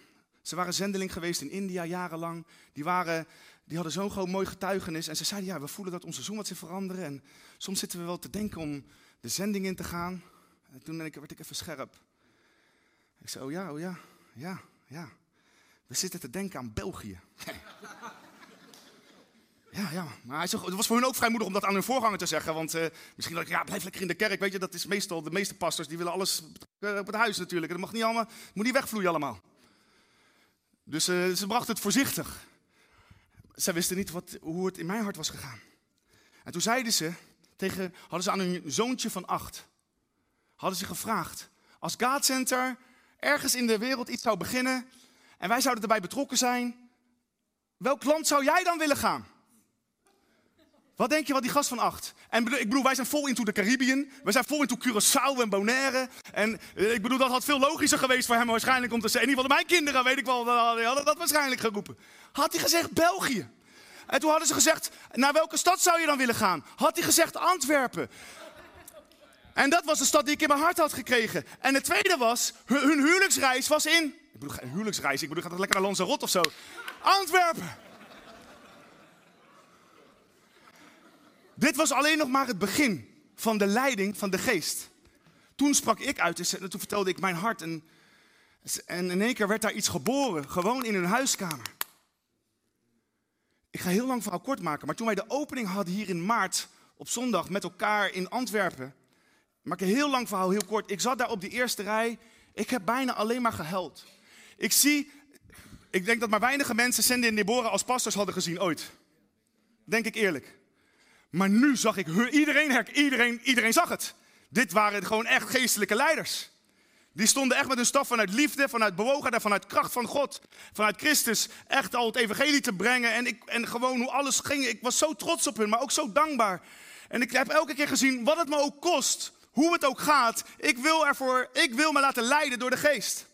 Ze waren zendeling geweest in India jarenlang. Die waren die hadden zo'n groot mooi getuigenis. En ze zeiden, ja, we voelen dat onze zoom wat zich veranderen. En soms zitten we wel te denken om de zending in te gaan. En toen werd ik even scherp. Ik zei, oh ja, oh ja, ja, ja. We zitten te denken aan België. ja, ja. Maar hij het was voor hun ook vrijmoedig om dat aan hun voorganger te zeggen. Want uh, misschien dacht ik, ja, blijf lekker in de kerk. Weet je, dat is meestal, de meeste pastors, die willen alles op het huis natuurlijk. Dat mag niet allemaal, moet niet wegvloeien allemaal. Dus uh, ze brachten het voorzichtig. Zij wisten niet wat, hoe het in mijn hart was gegaan. En toen zeiden ze, tegen, hadden ze aan hun zoontje van acht, hadden ze gevraagd, als God Center ergens in de wereld iets zou beginnen en wij zouden erbij betrokken zijn, welk land zou jij dan willen gaan? Wat denk je wat die gast van acht? En ik bedoel, wij zijn vol into de Caribbean. We zijn vol into Curaçao en Bonaire. En eh, ik bedoel, dat had veel logischer geweest voor hem waarschijnlijk om te zeggen. In ieder geval mijn kinderen, weet ik wel, hadden dat waarschijnlijk geroepen. Had hij gezegd België. En toen hadden ze gezegd, naar welke stad zou je dan willen gaan? Had hij gezegd Antwerpen. En dat was de stad die ik in mijn hart had gekregen. En het tweede was, hun huwelijksreis was in... Ik bedoel, huwelijksreis, ik bedoel, gaat lekker naar Lanzarote of zo. Antwerpen. Dit was alleen nog maar het begin van de leiding van de geest. Toen sprak ik uit en toen vertelde ik mijn hart. En, en in één keer werd daar iets geboren, gewoon in hun huiskamer. Ik ga heel lang verhaal kort maken, maar toen wij de opening hadden hier in maart op zondag met elkaar in Antwerpen, maak een heel lang verhaal heel kort. Ik zat daar op die eerste rij, ik heb bijna alleen maar gehuild. Ik zie, ik denk dat maar weinige mensen Sandy en Deborah als pastors hadden gezien ooit. Denk ik eerlijk. Maar nu zag ik iedereen, iedereen, iedereen zag het. Dit waren gewoon echt geestelijke leiders. Die stonden echt met hun staf vanuit liefde, vanuit bewogenheid, vanuit kracht van God, vanuit Christus, echt al het evangelie te brengen. En, ik, en gewoon hoe alles ging. Ik was zo trots op hun, maar ook zo dankbaar. En ik heb elke keer gezien, wat het me ook kost, hoe het ook gaat, ik wil ervoor, ik wil me laten leiden door de geest.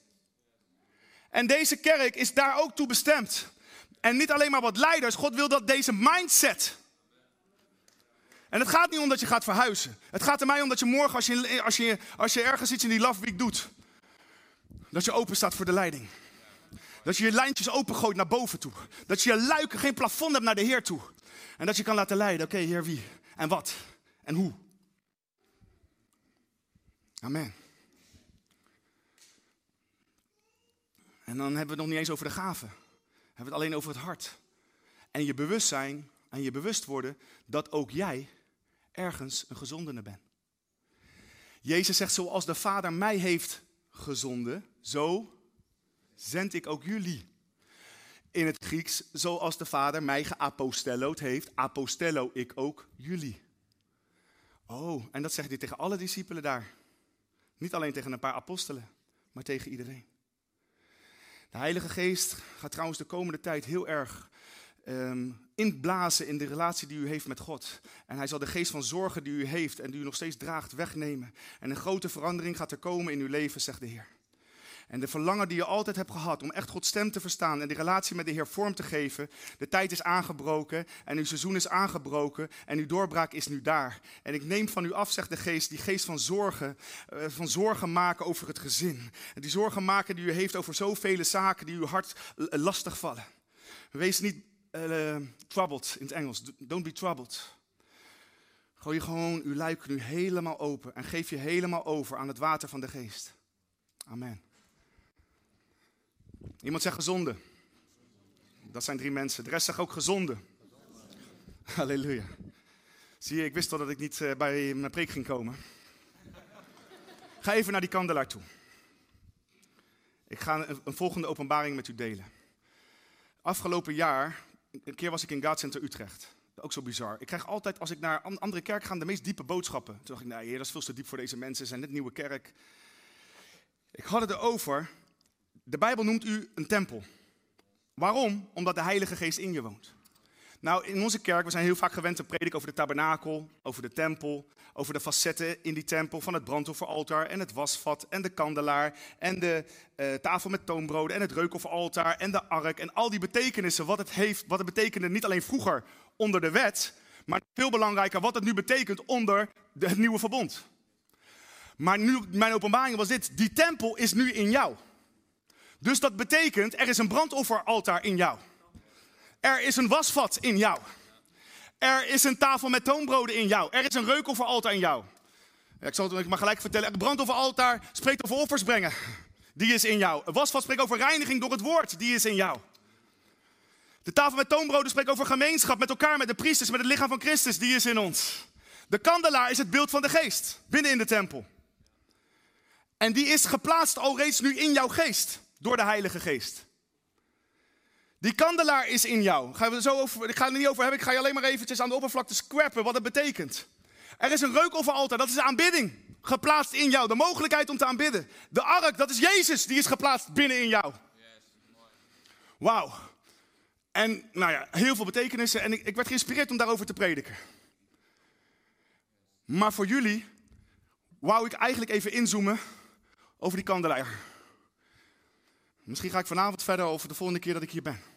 En deze kerk is daar ook toe bestemd. En niet alleen maar wat leiders, God wil dat deze mindset. En het gaat niet om dat je gaat verhuizen. Het gaat er mij om dat je morgen, als je, als je, als je ergens iets in die love doet, dat je open staat voor de leiding. Dat je je lijntjes opengooit naar boven toe. Dat je je luiken geen plafond hebt naar de Heer toe. En dat je kan laten leiden. Oké, Heer, wie? En wat? En hoe? Amen. En dan hebben we het nog niet eens over de gaven. Dan hebben we het alleen over het hart. En je bewustzijn en je bewust worden dat ook jij ergens een gezondene bent. Jezus zegt, zoals de Vader mij heeft gezonden, zo zend ik ook jullie. In het Grieks, zoals de Vader mij geapostellood heeft, apostello ik ook jullie. Oh, en dat zegt hij tegen alle discipelen daar. Niet alleen tegen een paar apostelen, maar tegen iedereen. De Heilige Geest gaat trouwens de komende tijd heel erg um, inblazen in de relatie die u heeft met God. En hij zal de geest van zorgen die u heeft en die u nog steeds draagt wegnemen. En een grote verandering gaat er komen in uw leven, zegt de Heer. En de verlangen die je altijd hebt gehad om echt Gods stem te verstaan en die relatie met de Heer vorm te geven. De tijd is aangebroken en uw seizoen is aangebroken en uw doorbraak is nu daar. En ik neem van u af, zegt de geest, die geest van zorgen, uh, van zorgen maken over het gezin. Die zorgen maken die u heeft over zoveel zaken die uw hart lastig vallen. Wees niet uh, troubled in het Engels. Don't be troubled. Gooi gewoon uw luik nu helemaal open en geef je helemaal over aan het water van de geest. Amen. Iemand zegt gezonde. Dat zijn drie mensen. De rest zegt ook gezonde. Halleluja. Zie je, ik wist al dat ik niet uh, bij mijn preek ging komen. Ga even naar die kandelaar toe. Ik ga een volgende openbaring met u delen. Afgelopen jaar een keer was ik in God Center Utrecht. Ook zo bizar. Ik krijg altijd, als ik naar een andere kerk ga, de meest diepe boodschappen. Toen dacht ik, nee, dat is veel te diep voor deze mensen. Ze zijn net nieuwe kerk. Ik had het erover. De Bijbel noemt u een tempel. Waarom? Omdat de Heilige Geest in je woont. Nou, in onze kerk, we zijn heel vaak gewend te prediken over de tabernakel, over de tempel, over de facetten in die tempel van het brandofferaltaar en het wasvat en de kandelaar en de uh, tafel met toonbroden en het reukofferaltaar en de ark en al die betekenissen, wat het heeft, wat het betekende niet alleen vroeger onder de wet, maar veel belangrijker wat het nu betekent onder de, het nieuwe verbond. Maar nu, mijn openbaring was dit, die tempel is nu in jou. Dus dat betekent, er is een brandofferaltaar in jou. Er is een wasvat in jou. Er is een tafel met toonbroden in jou. Er is een reukofferaltaar in jou. Ja, ik zal het maar gelijk vertellen. Het brandofferaltaar spreekt over offers brengen. Die is in jou. Een wasvat spreekt over reiniging door het woord. Die is in jou. De tafel met toonbroden spreekt over gemeenschap met elkaar, met de priesters, met het lichaam van Christus. Die is in ons. De kandelaar is het beeld van de geest binnen in de tempel. En die is geplaatst al reeds nu in jouw geest door de Heilige Geest. Die kandelaar is in jou. Gaan we zo over, ik ga het er niet over hebben, ik ga je alleen maar eventjes aan de oppervlakte scrappen wat het betekent. Er is een reukofferaltaar, dat is aanbidding. Geplaatst in jou, de mogelijkheid om te aanbidden. De ark, dat is Jezus, die is geplaatst binnen in jou. Wauw. En nou ja, heel veel betekenissen. En ik, ik werd geïnspireerd om daarover te prediken. Maar voor jullie wou ik eigenlijk even inzoomen over die kandelaar. Misschien ga ik vanavond verder over de volgende keer dat ik hier ben.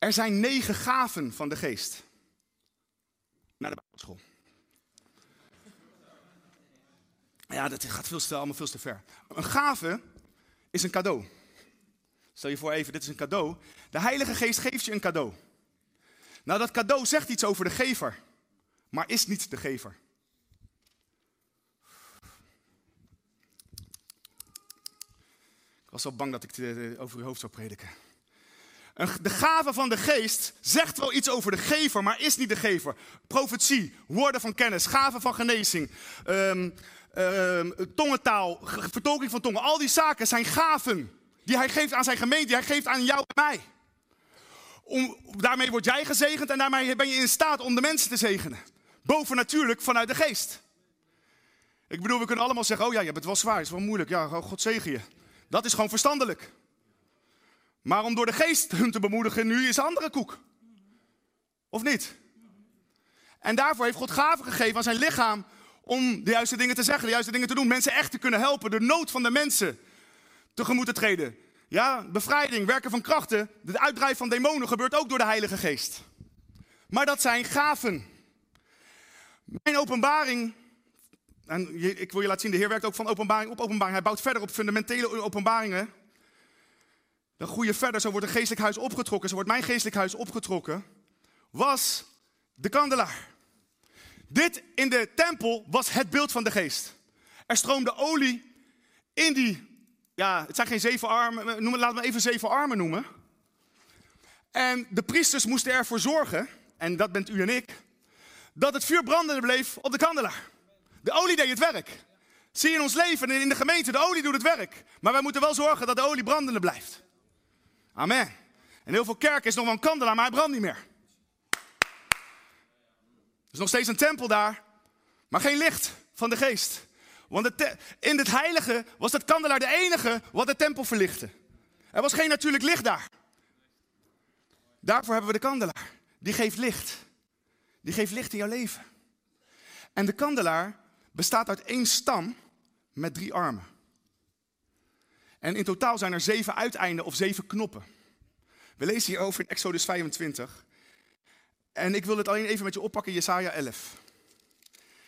Er zijn negen gaven van de geest. Naar de Bijbelschool. Ja, dat gaat veel te, allemaal veel te ver. Een gave is een cadeau. Stel je voor even, dit is een cadeau. De Heilige Geest geeft je een cadeau. Nou, dat cadeau zegt iets over de gever, maar is niet de gever. Ik was zo bang dat ik over uw hoofd zou prediken. De gave van de geest zegt wel iets over de gever, maar is niet de gever. Profetie, woorden van kennis, gaven van genezing, um, um, tongentaal, vertolking van tongen. Al die zaken zijn gaven die hij geeft aan zijn gemeente, hij geeft aan jou en mij. Om, daarmee word jij gezegend en daarmee ben je in staat om de mensen te zegenen. Boven natuurlijk vanuit de geest. Ik bedoel, we kunnen allemaal zeggen, oh ja, je hebt het wel zwaar, het is wel moeilijk. Ja, God zegen je. Dat is gewoon verstandelijk. Maar om door de geest hun te bemoedigen, nu is andere koek. Of niet? En daarvoor heeft God gaven gegeven aan zijn lichaam om de juiste dingen te zeggen, de juiste dingen te doen. Mensen echt te kunnen helpen, de nood van de mensen tegemoet te treden. Ja, bevrijding, werken van krachten, het uitdrijven van demonen gebeurt ook door de Heilige Geest. Maar dat zijn gaven. Mijn openbaring, en ik wil je laten zien, de Heer werkt ook van openbaring op openbaring. Hij bouwt verder op fundamentele openbaringen. Dan groeien verder, zo wordt een geestelijk huis opgetrokken, zo wordt mijn geestelijk huis opgetrokken. Was de kandelaar. Dit in de tempel was het beeld van de geest. Er stroomde olie in die, ja, het zijn geen zeven armen, noem, laat me even zeven armen noemen. En de priesters moesten ervoor zorgen, en dat bent u en ik, dat het vuur brandende bleef op de kandelaar. De olie deed het werk. Zie je in ons leven en in de gemeente, de olie doet het werk. Maar wij moeten wel zorgen dat de olie brandende blijft. Amen. En heel veel kerken is nog wel een kandelaar, maar hij brandt niet meer. Er is nog steeds een tempel daar, maar geen licht van de geest. Want in het heilige was het kandelaar de enige wat de tempel verlichtte. Er was geen natuurlijk licht daar. Daarvoor hebben we de kandelaar. Die geeft licht. Die geeft licht in jouw leven. En de kandelaar bestaat uit één stam met drie armen. En in totaal zijn er zeven uiteinden of zeven knoppen. We lezen hierover in Exodus 25. En ik wil het alleen even met je oppakken, Jesaja 11.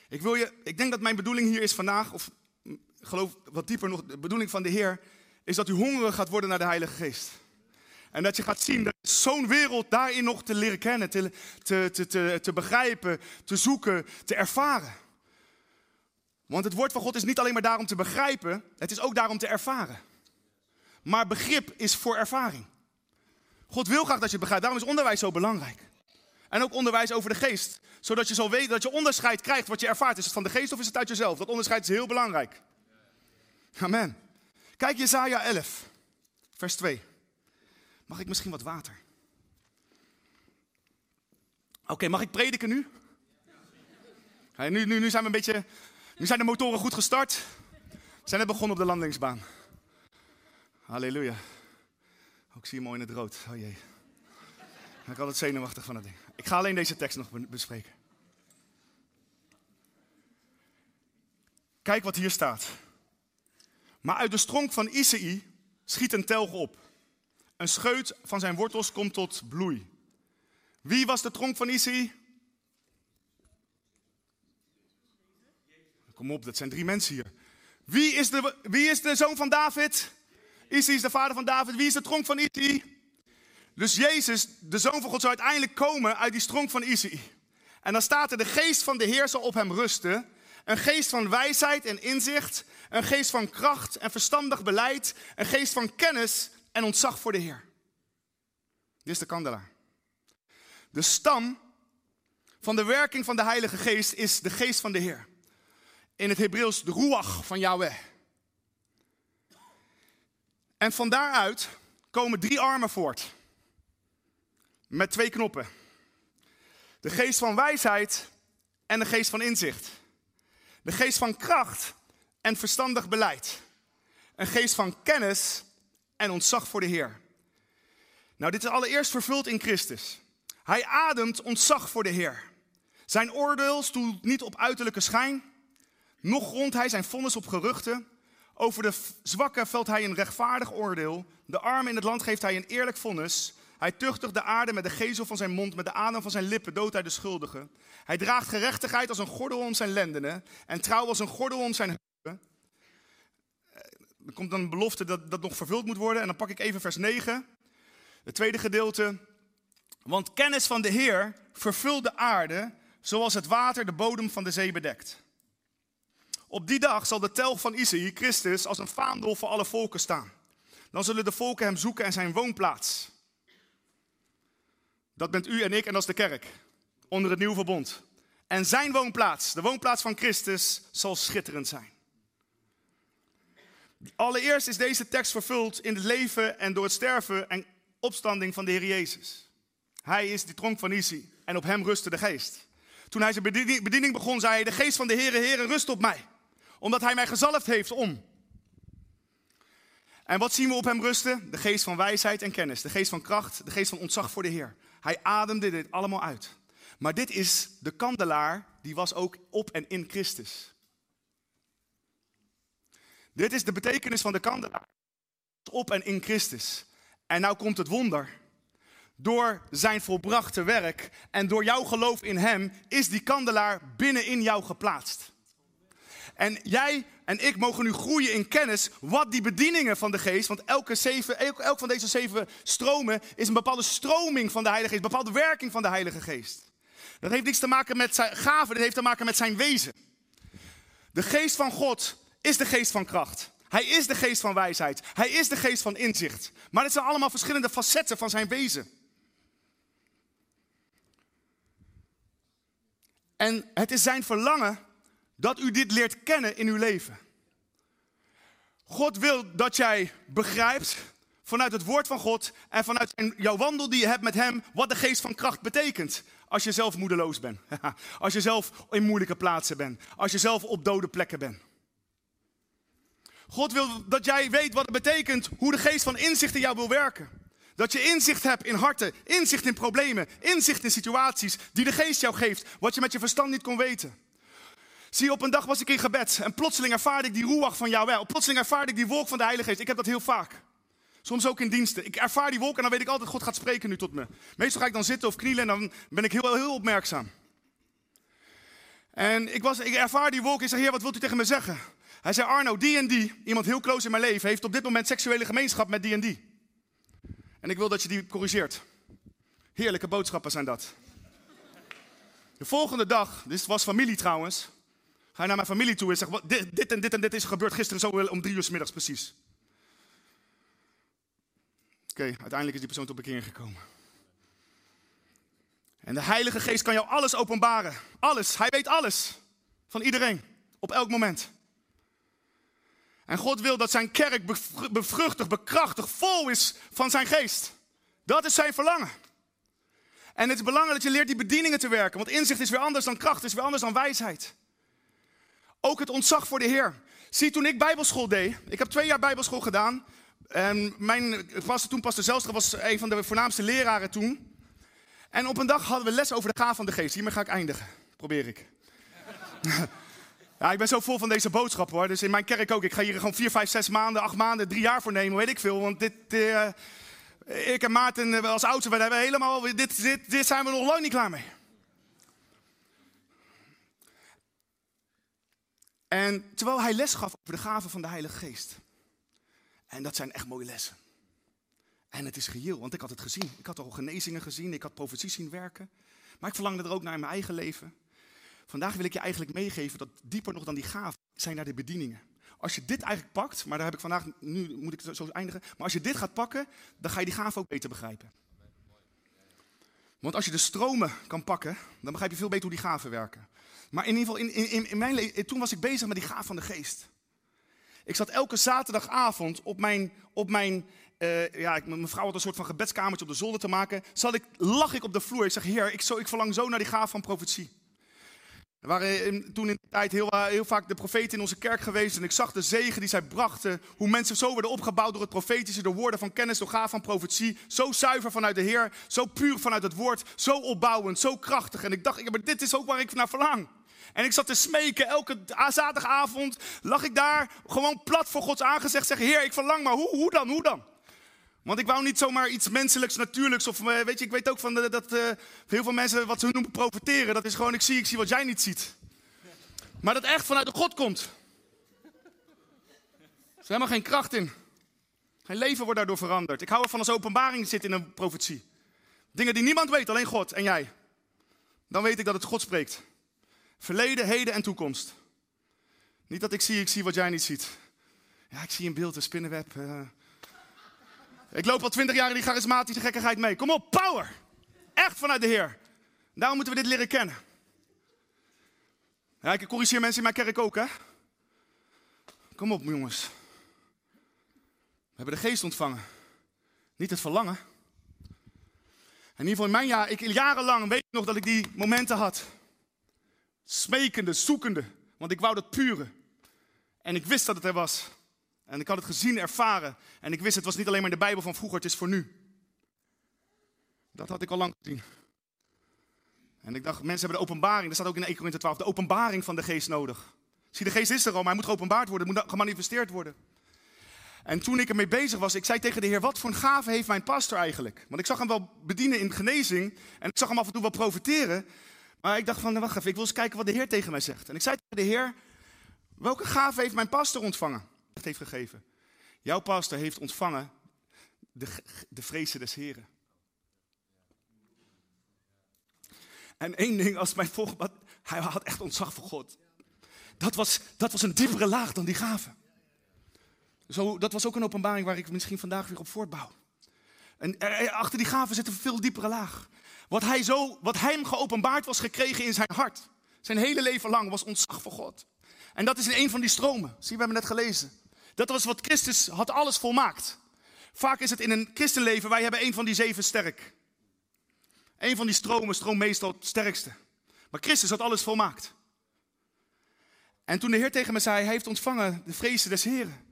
Ik, wil je, ik denk dat mijn bedoeling hier is vandaag, of geloof wat dieper nog, de bedoeling van de Heer, is dat u hongerig gaat worden naar de Heilige Geest. En dat je gaat zien dat zo'n wereld daarin nog te leren kennen, te, te, te, te begrijpen, te zoeken, te ervaren. Want het woord van God is niet alleen maar daarom te begrijpen, het is ook daarom te ervaren. Maar begrip is voor ervaring. God wil graag dat je begrijpt, daarom is onderwijs zo belangrijk. En ook onderwijs over de geest. Zodat je zal weten dat je onderscheid krijgt wat je ervaart. Is het van de geest of is het uit jezelf? Dat onderscheid is heel belangrijk. Amen. Kijk Jezaja 11, vers 2. Mag ik misschien wat water? Oké, mag ik prediken nu? nu, nu? Nu zijn we een beetje. Nu zijn de motoren goed gestart. We zijn net begonnen op de landingsbaan. Halleluja. Ook zie je mooi in het rood. Oh jee. Ik ben altijd zenuwachtig van dat ding. Ik ga alleen deze tekst nog bespreken. Kijk wat hier staat. Maar uit de stronk van Isaï schiet een telg op. Een scheut van zijn wortels komt tot bloei. Wie was de tronk van Isaï? Kom op, dat zijn drie mensen hier. Wie is de, wie is de zoon van David? Isaï is de vader van David. Wie is de tronk van Isaï? Dus Jezus, de Zoon van God, zou uiteindelijk komen uit die stronk van Isaïe. En dan staat er, de geest van de Heer zal op hem rusten. Een geest van wijsheid en inzicht. Een geest van kracht en verstandig beleid. Een geest van kennis en ontzag voor de Heer. Dit is de kandelaar. De stam van de werking van de Heilige Geest is de geest van de Heer. In het Hebreeuws de ruach van Yahweh. En van daaruit komen drie armen voort met twee knoppen. De geest van wijsheid en de geest van inzicht. De geest van kracht en verstandig beleid. Een geest van kennis en ontzag voor de Heer. Nou, dit is allereerst vervuld in Christus. Hij ademt ontzag voor de Heer. Zijn oordeel stoelt niet op uiterlijke schijn, nog rond hij zijn vonnis op geruchten. Over de zwakken velt hij een rechtvaardig oordeel. De armen in het land geeft hij een eerlijk vonnis. Hij tuchtigt de aarde met de gezel van zijn mond, met de adem van zijn lippen doodt hij de schuldigen. Hij draagt gerechtigheid als een gordel om zijn lendenen en trouw als een gordel om zijn heupen. Eh, er komt dan een belofte dat dat nog vervuld moet worden en dan pak ik even vers 9. Het tweede gedeelte. Want kennis van de Heer vervult de aarde zoals het water de bodem van de zee bedekt. Op die dag zal de telg van Isaïe, Christus, als een vaandel voor alle volken staan. Dan zullen de volken hem zoeken en zijn woonplaats. Dat bent u en ik en dat is de kerk. Onder het nieuwe verbond. En zijn woonplaats, de woonplaats van Christus, zal schitterend zijn. Allereerst is deze tekst vervuld in het leven en door het sterven en opstanding van de Heer Jezus. Hij is die tronk van Isi en op hem rustte de geest. Toen hij zijn bediening begon, zei hij, de geest van de Heere, Heere, rust op mij. Omdat hij mij gezalfd heeft om. En wat zien we op hem rusten? De geest van wijsheid en kennis, de geest van kracht, de geest van ontzag voor de Heer. Hij ademde dit allemaal uit. Maar dit is de kandelaar, die was ook op en in Christus. Dit is de betekenis van de kandelaar. Op en in Christus. En nou komt het wonder. Door zijn volbrachte werk en door jouw geloof in hem is die kandelaar binnenin jou geplaatst. En jij en ik mogen nu groeien in kennis wat die bedieningen van de geest, want elke zeven, elk, van deze zeven stromen is een bepaalde stroming van de Heilige Geest, een bepaalde werking van de Heilige Geest. Dat heeft niks te maken met zijn gaven, dat heeft te maken met zijn wezen. De geest van God is de geest van kracht. Hij is de geest van wijsheid. Hij is de geest van inzicht. Maar het zijn allemaal verschillende facetten van zijn wezen. En het is zijn verlangen dat u dit leert kennen in uw leven. God wil dat jij begrijpt vanuit het woord van God en vanuit jouw wandel die je hebt met Hem, wat de geest van kracht betekent. Als je zelf moedeloos bent, als je zelf in moeilijke plaatsen bent, als je zelf op dode plekken bent. God wil dat jij weet wat het betekent, hoe de geest van inzicht in jou wil werken. Dat je inzicht hebt in harten, inzicht in problemen, inzicht in situaties die de geest jou geeft, wat je met je verstand niet kon weten. Zie, op een dag was ik in gebed en plotseling ervaarde ik die roewag van jou wel. Plotseling ervaarde ik die wolk van de Heilige Geest. Ik heb dat heel vaak. Soms ook in diensten. Ik ervaar die wolk en dan weet ik altijd, God gaat spreken nu tot me. Meestal ga ik dan zitten of knielen en dan ben ik heel, heel opmerkzaam. En ik, was, ik ervaar die wolk en ik zeg, heer, wat wilt u tegen me zeggen? Hij zei, Arno, die en die, iemand heel close in mijn leven, heeft op dit moment seksuele gemeenschap met die en die. En ik wil dat je die corrigeert. Heerlijke boodschappen zijn dat. De volgende dag, dit was familie trouwens, ga naar mijn familie toe en zeg, dit, dit en dit en dit is gebeurd gisteren zo om drie uur s middags precies. Oké, uiteindelijk is die persoon tot bekering gekomen. En de Heilige Geest kan jou alles openbaren. Alles. Hij weet alles. Van iedereen. Op elk moment. En God wil dat zijn kerk bevruchtigd, bekrachtigd, vol is van zijn geest. Dat is zijn verlangen. En het is belangrijk dat je leert die bedieningen te werken. Want inzicht is weer anders dan kracht, is weer anders dan wijsheid. Ook het ontzag voor de Heer. Zie, toen ik bijbelschool deed, ik heb twee jaar bijbelschool gedaan. En mijn pastor toen, pastor Zelstra, was een van de voornaamste leraren toen. En op een dag hadden we les over de gaaf van de geest. Hiermee ga ik eindigen. Probeer ik. Ja, ik ben zo vol van deze boodschap hoor. Dus in mijn kerk ook. Ik ga hier gewoon vier, vijf, zes maanden, acht maanden, drie jaar voor nemen, weet ik veel. Want dit, uh, ik en Maarten eh, als oudste, we hebben helemaal, dit, dit, dit zijn we nog lang niet klaar mee. En terwijl hij les gaf over de gaven van de Heilige Geest. En dat zijn echt mooie lessen. En het is geheel, want ik had het gezien. Ik had al genezingen gezien, ik had profetie zien werken. Maar ik verlangde er ook naar in mijn eigen leven. Vandaag wil ik je eigenlijk meegeven dat dieper nog dan die gaven zijn naar de bedieningen. Als je dit eigenlijk pakt, maar daar heb ik vandaag, nu moet ik zo eindigen. Maar als je dit gaat pakken, dan ga je die gaven ook beter begrijpen. Want als je de stromen kan pakken, dan begrijp je veel beter hoe die gaven werken. Maar in ieder geval, in, in, in mijn leven, toen was ik bezig met die gaven van de geest. Ik zat elke zaterdagavond op mijn, op mijn uh, ja, mijn vrouw had een soort van gebedskamertje op de zolder te maken. Zat ik, lag ik op de vloer. Ik zeg, heer, ik, zo, ik verlang zo naar die gaaf van profetie. Er waren toen in de tijd heel, eh, heel, vaak de profeten in onze kerk geweest. En ik zag de zegen die zij brachten. Hoe mensen zo werden opgebouwd door het profetische, door woorden van kennis, door gaaf van profetie. Zo zuiver vanuit de Heer, zo puur vanuit het woord, zo opbouwend, zo krachtig. En ik dacht, maar dit is ook waar ik naar verlang. En ik zat te smeken, elke zaterdagavond lag ik daar gewoon plat voor Gods aangezicht. Zeggen, Heer, ik verlang maar, hoe, hoe dan, hoe dan? Want ik wou niet zomaar iets menselijks, natuurlijks. Of eh, weet je, ik weet ook van dat uh, heel veel mensen wat ze noemen profiteren. Dat is gewoon, ik zie, ik zie wat jij niet ziet. Maar dat echt vanuit de God komt. Er is helemaal geen kracht in. Geen leven wordt daardoor veranderd. Ik hou ervan als openbaring zit in een profetie. Dingen die niemand weet, alleen God en jij. Dan weet ik dat het God spreekt. Verleden, heden en toekomst. Niet dat ik zie, ik zie wat jij niet ziet. Ja, ik zie een beeld, een spinnenweb. Uh, ik loop al twintig jaar in die charismatische gekkigheid mee. Kom op, power. Echt vanuit de Heer. Daarom moeten we dit leren kennen. Ja, ik corrigeer mensen in mijn kerk ook, hè. Kom op, jongens. We hebben de geest ontvangen. Niet het verlangen. In ieder geval in mijn jaar, ik, jarenlang weet ik nog dat ik die momenten had. Smekende, zoekende. Want ik wou dat pure. En ik wist dat het er was. En ik had het gezien, ervaren. En ik wist, het was niet alleen maar in de Bijbel van vroeger, het is voor nu. Dat had ik al lang gezien. En ik dacht, mensen hebben de openbaring, dat staat ook in 1 Corinthië 12, de openbaring van de geest nodig. Zie, de geest is er al, maar hij moet geopenbaard worden, moet gemanifesteerd worden. En toen ik ermee bezig was, ik zei tegen de Heer, wat voor een gave heeft mijn pastor eigenlijk? Want ik zag hem wel bedienen in genezing en ik zag hem af en toe wel profiteren. Maar ik dacht van, wacht even, ik wil eens kijken wat de Heer tegen mij zegt. En ik zei tegen de Heer, welke gave heeft mijn pastor ontvangen? Het heeft gegeven. Jouw pastor heeft ontvangen de, de vrezen des Heren. En één ding als mijn volgende, hij had echt ontzag voor God. Dat was, dat was een diepere laag dan die gave. Zo, dat was ook een openbaring waar ik misschien vandaag weer op voortbouw. En achter die gave zit een veel diepere laag. Wat, hij zo, wat hem geopenbaard was gekregen in zijn hart. Zijn hele leven lang was ontzag voor God. En dat is in een van die stromen. Zie, we hebben net gelezen. Dat was wat Christus had alles volmaakt. Vaak is het in een christenleven, wij hebben een van die zeven sterk. Een van die stromen stroomt meestal het sterkste. Maar Christus had alles volmaakt. En toen de Heer tegen me zei, hij heeft ontvangen de vrezen des Heren.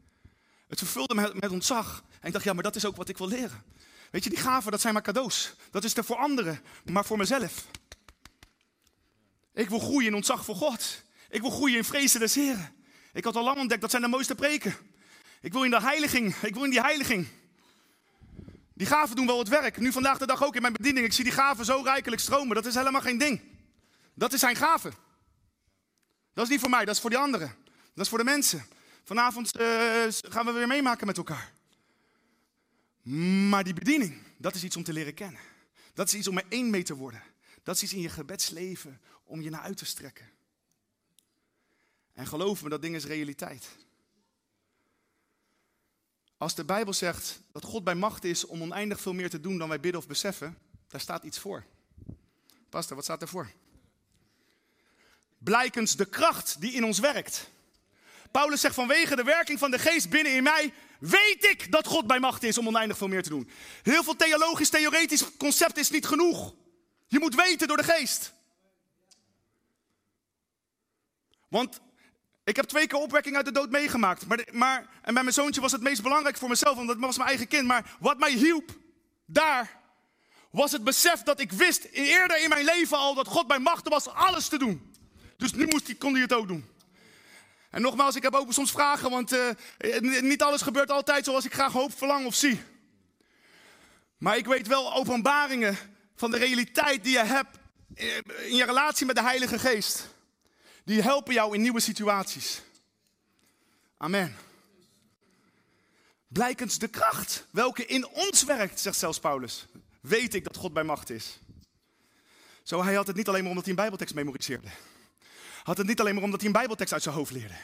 Het vervulde me met ontzag. En ik dacht, ja, maar dat is ook wat ik wil leren. Weet je, die gaven, dat zijn maar cadeaus. Dat is er voor anderen, maar voor mezelf. Ik wil groeien in ontzag voor God. Ik wil groeien in vrezen des Heren. Ik had al lang ontdekt, dat zijn de mooiste preken. Ik wil in de heiliging, ik wil in die heiliging. Die gaven doen wel het werk. Nu vandaag de dag ook in mijn bediening. Ik zie die gaven zo rijkelijk stromen. Dat is helemaal geen ding. Dat is zijn gave. Dat is niet voor mij, dat is voor die anderen. Dat is voor de mensen. Vanavond uh, gaan we weer meemaken met elkaar. Maar die bediening, dat is iets om te leren kennen. Dat is iets om er één mee te worden. Dat is iets in je gebedsleven om je naar uit te strekken. En geloof me, dat ding is realiteit. Als de Bijbel zegt dat God bij macht is om oneindig veel meer te doen dan wij bidden of beseffen, daar staat iets voor. Pastor, wat staat ervoor? Blijkens de kracht die in ons werkt. Paulus zegt vanwege de werking van de geest binnen in mij, weet ik dat God bij macht is om oneindig veel meer te doen. Heel veel theologisch, theoretisch concept is niet genoeg. Je moet weten door de geest. Want ik heb twee keer opwekking uit de dood meegemaakt. Maar, maar, en bij mijn zoontje was het meest belangrijk voor mezelf, want dat was mijn eigen kind. Maar wat mij hielp daar, was het besef dat ik wist eerder in mijn leven al dat God bij macht was alles te doen. Dus nu moest hij, kon hij het ook doen. En nogmaals, ik heb ook soms vragen, want uh, niet alles gebeurt altijd zoals ik graag hoop, verlang of zie. Maar ik weet wel openbaringen van de realiteit die je hebt in je relatie met de Heilige Geest. Die helpen jou in nieuwe situaties. Amen. Blijkens de kracht welke in ons werkt, zegt zelfs Paulus, weet ik dat God bij macht is. Zo, hij had het niet alleen maar omdat hij een Bijbeltekst memoriseerde. Had het niet alleen maar omdat hij een Bijbeltekst uit zijn hoofd leerde.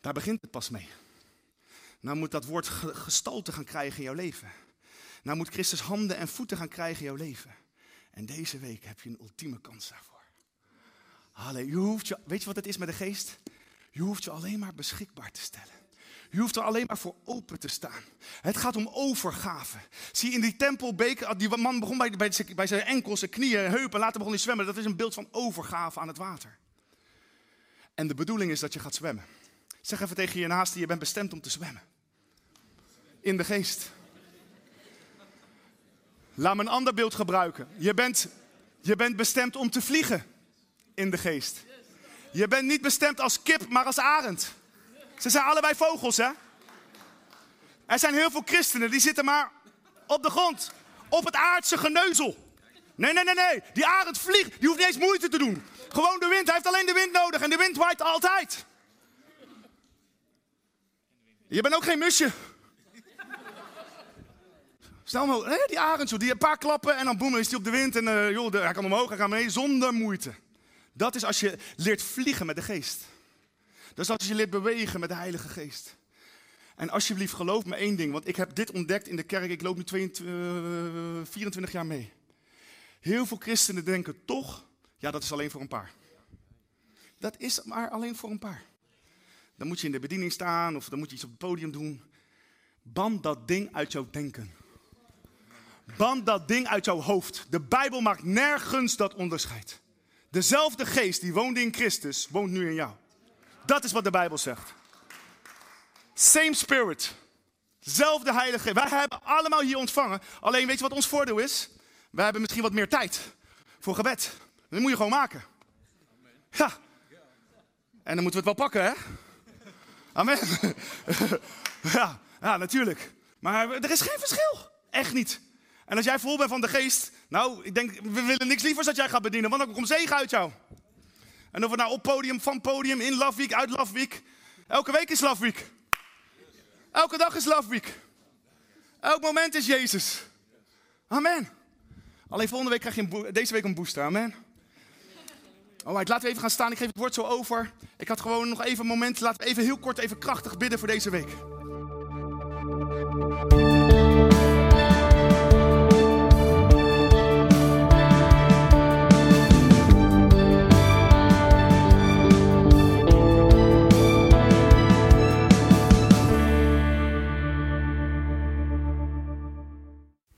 Daar begint het pas mee. Nou moet dat woord gestalte gaan krijgen in jouw leven. Nou moet Christus handen en voeten gaan krijgen in jouw leven. En deze week heb je een ultieme kans daarvoor. Halleluja. Je hoeft je, weet je wat het is met de geest? Je hoeft je alleen maar beschikbaar te stellen. Je hoeft er alleen maar voor open te staan. Het gaat om overgave. Zie in die tempelbeker, die man begon bij, bij, zijn enkels, zijn knieën, heupen, later begon hij zwemmen. Dat is een beeld van overgave aan het water. En de bedoeling is dat je gaat zwemmen. Zeg even tegen je naaste, je bent bestemd om te zwemmen. In de geest. Laat me een ander beeld gebruiken. Je bent, je bent bestemd om te vliegen in de geest. Je bent niet bestemd als kip, maar als arend. Ze zijn allebei vogels, hè? Er zijn heel veel christenen die zitten maar op de grond, op het aardse geneuzel. Nee, nee, nee, nee. Die arend vliegt, die hoeft niet eens moeite te doen. Gewoon de wind, hij heeft alleen de wind nodig en de wind waait altijd. Je bent ook geen musje. Stel maar, die arend zo, die een paar klappen en dan boem, is hij op de wind en uh, joh, hij kan omhoog, hij kan mee zonder moeite. Dat is als je leert vliegen met de geest. Dat is als je leert bewegen met de Heilige Geest. En alsjeblieft, geloof me één ding, want ik heb dit ontdekt in de kerk. Ik loop nu 22, 24 jaar mee. Heel veel christenen denken toch, ja, dat is alleen voor een paar. Dat is maar alleen voor een paar. Dan moet je in de bediening staan of dan moet je iets op het podium doen. Ban dat ding uit jouw denken. Ban dat ding uit jouw hoofd. De Bijbel maakt nergens dat onderscheid. Dezelfde geest die woonde in Christus, woont nu in jou. Dat is wat de Bijbel zegt. Same spirit. Zelfde heilige. Wij hebben allemaal hier ontvangen. Alleen weet je wat ons voordeel is? Wij hebben misschien wat meer tijd. voor gebed. Dat moet je gewoon maken. Ja. En dan moeten we het wel pakken, hè? Amen. ja, ja, natuurlijk. Maar er is geen verschil. Echt niet. En als jij vol bent van de geest, nou, ik denk, we willen niks liever dat jij gaat bedienen, want dan komt zegen uit jou. En of het nou op podium, van podium, in Love Week, uit Love Week. Elke week is Love Week. Elke dag is Love Week. Elk moment is Jezus. Amen. Alleen volgende week krijg je een deze week een booster. Amen. Alright, laten we even gaan staan. Ik geef het woord zo over. Ik had gewoon nog even een moment. Laten we even heel kort, even krachtig bidden voor deze week.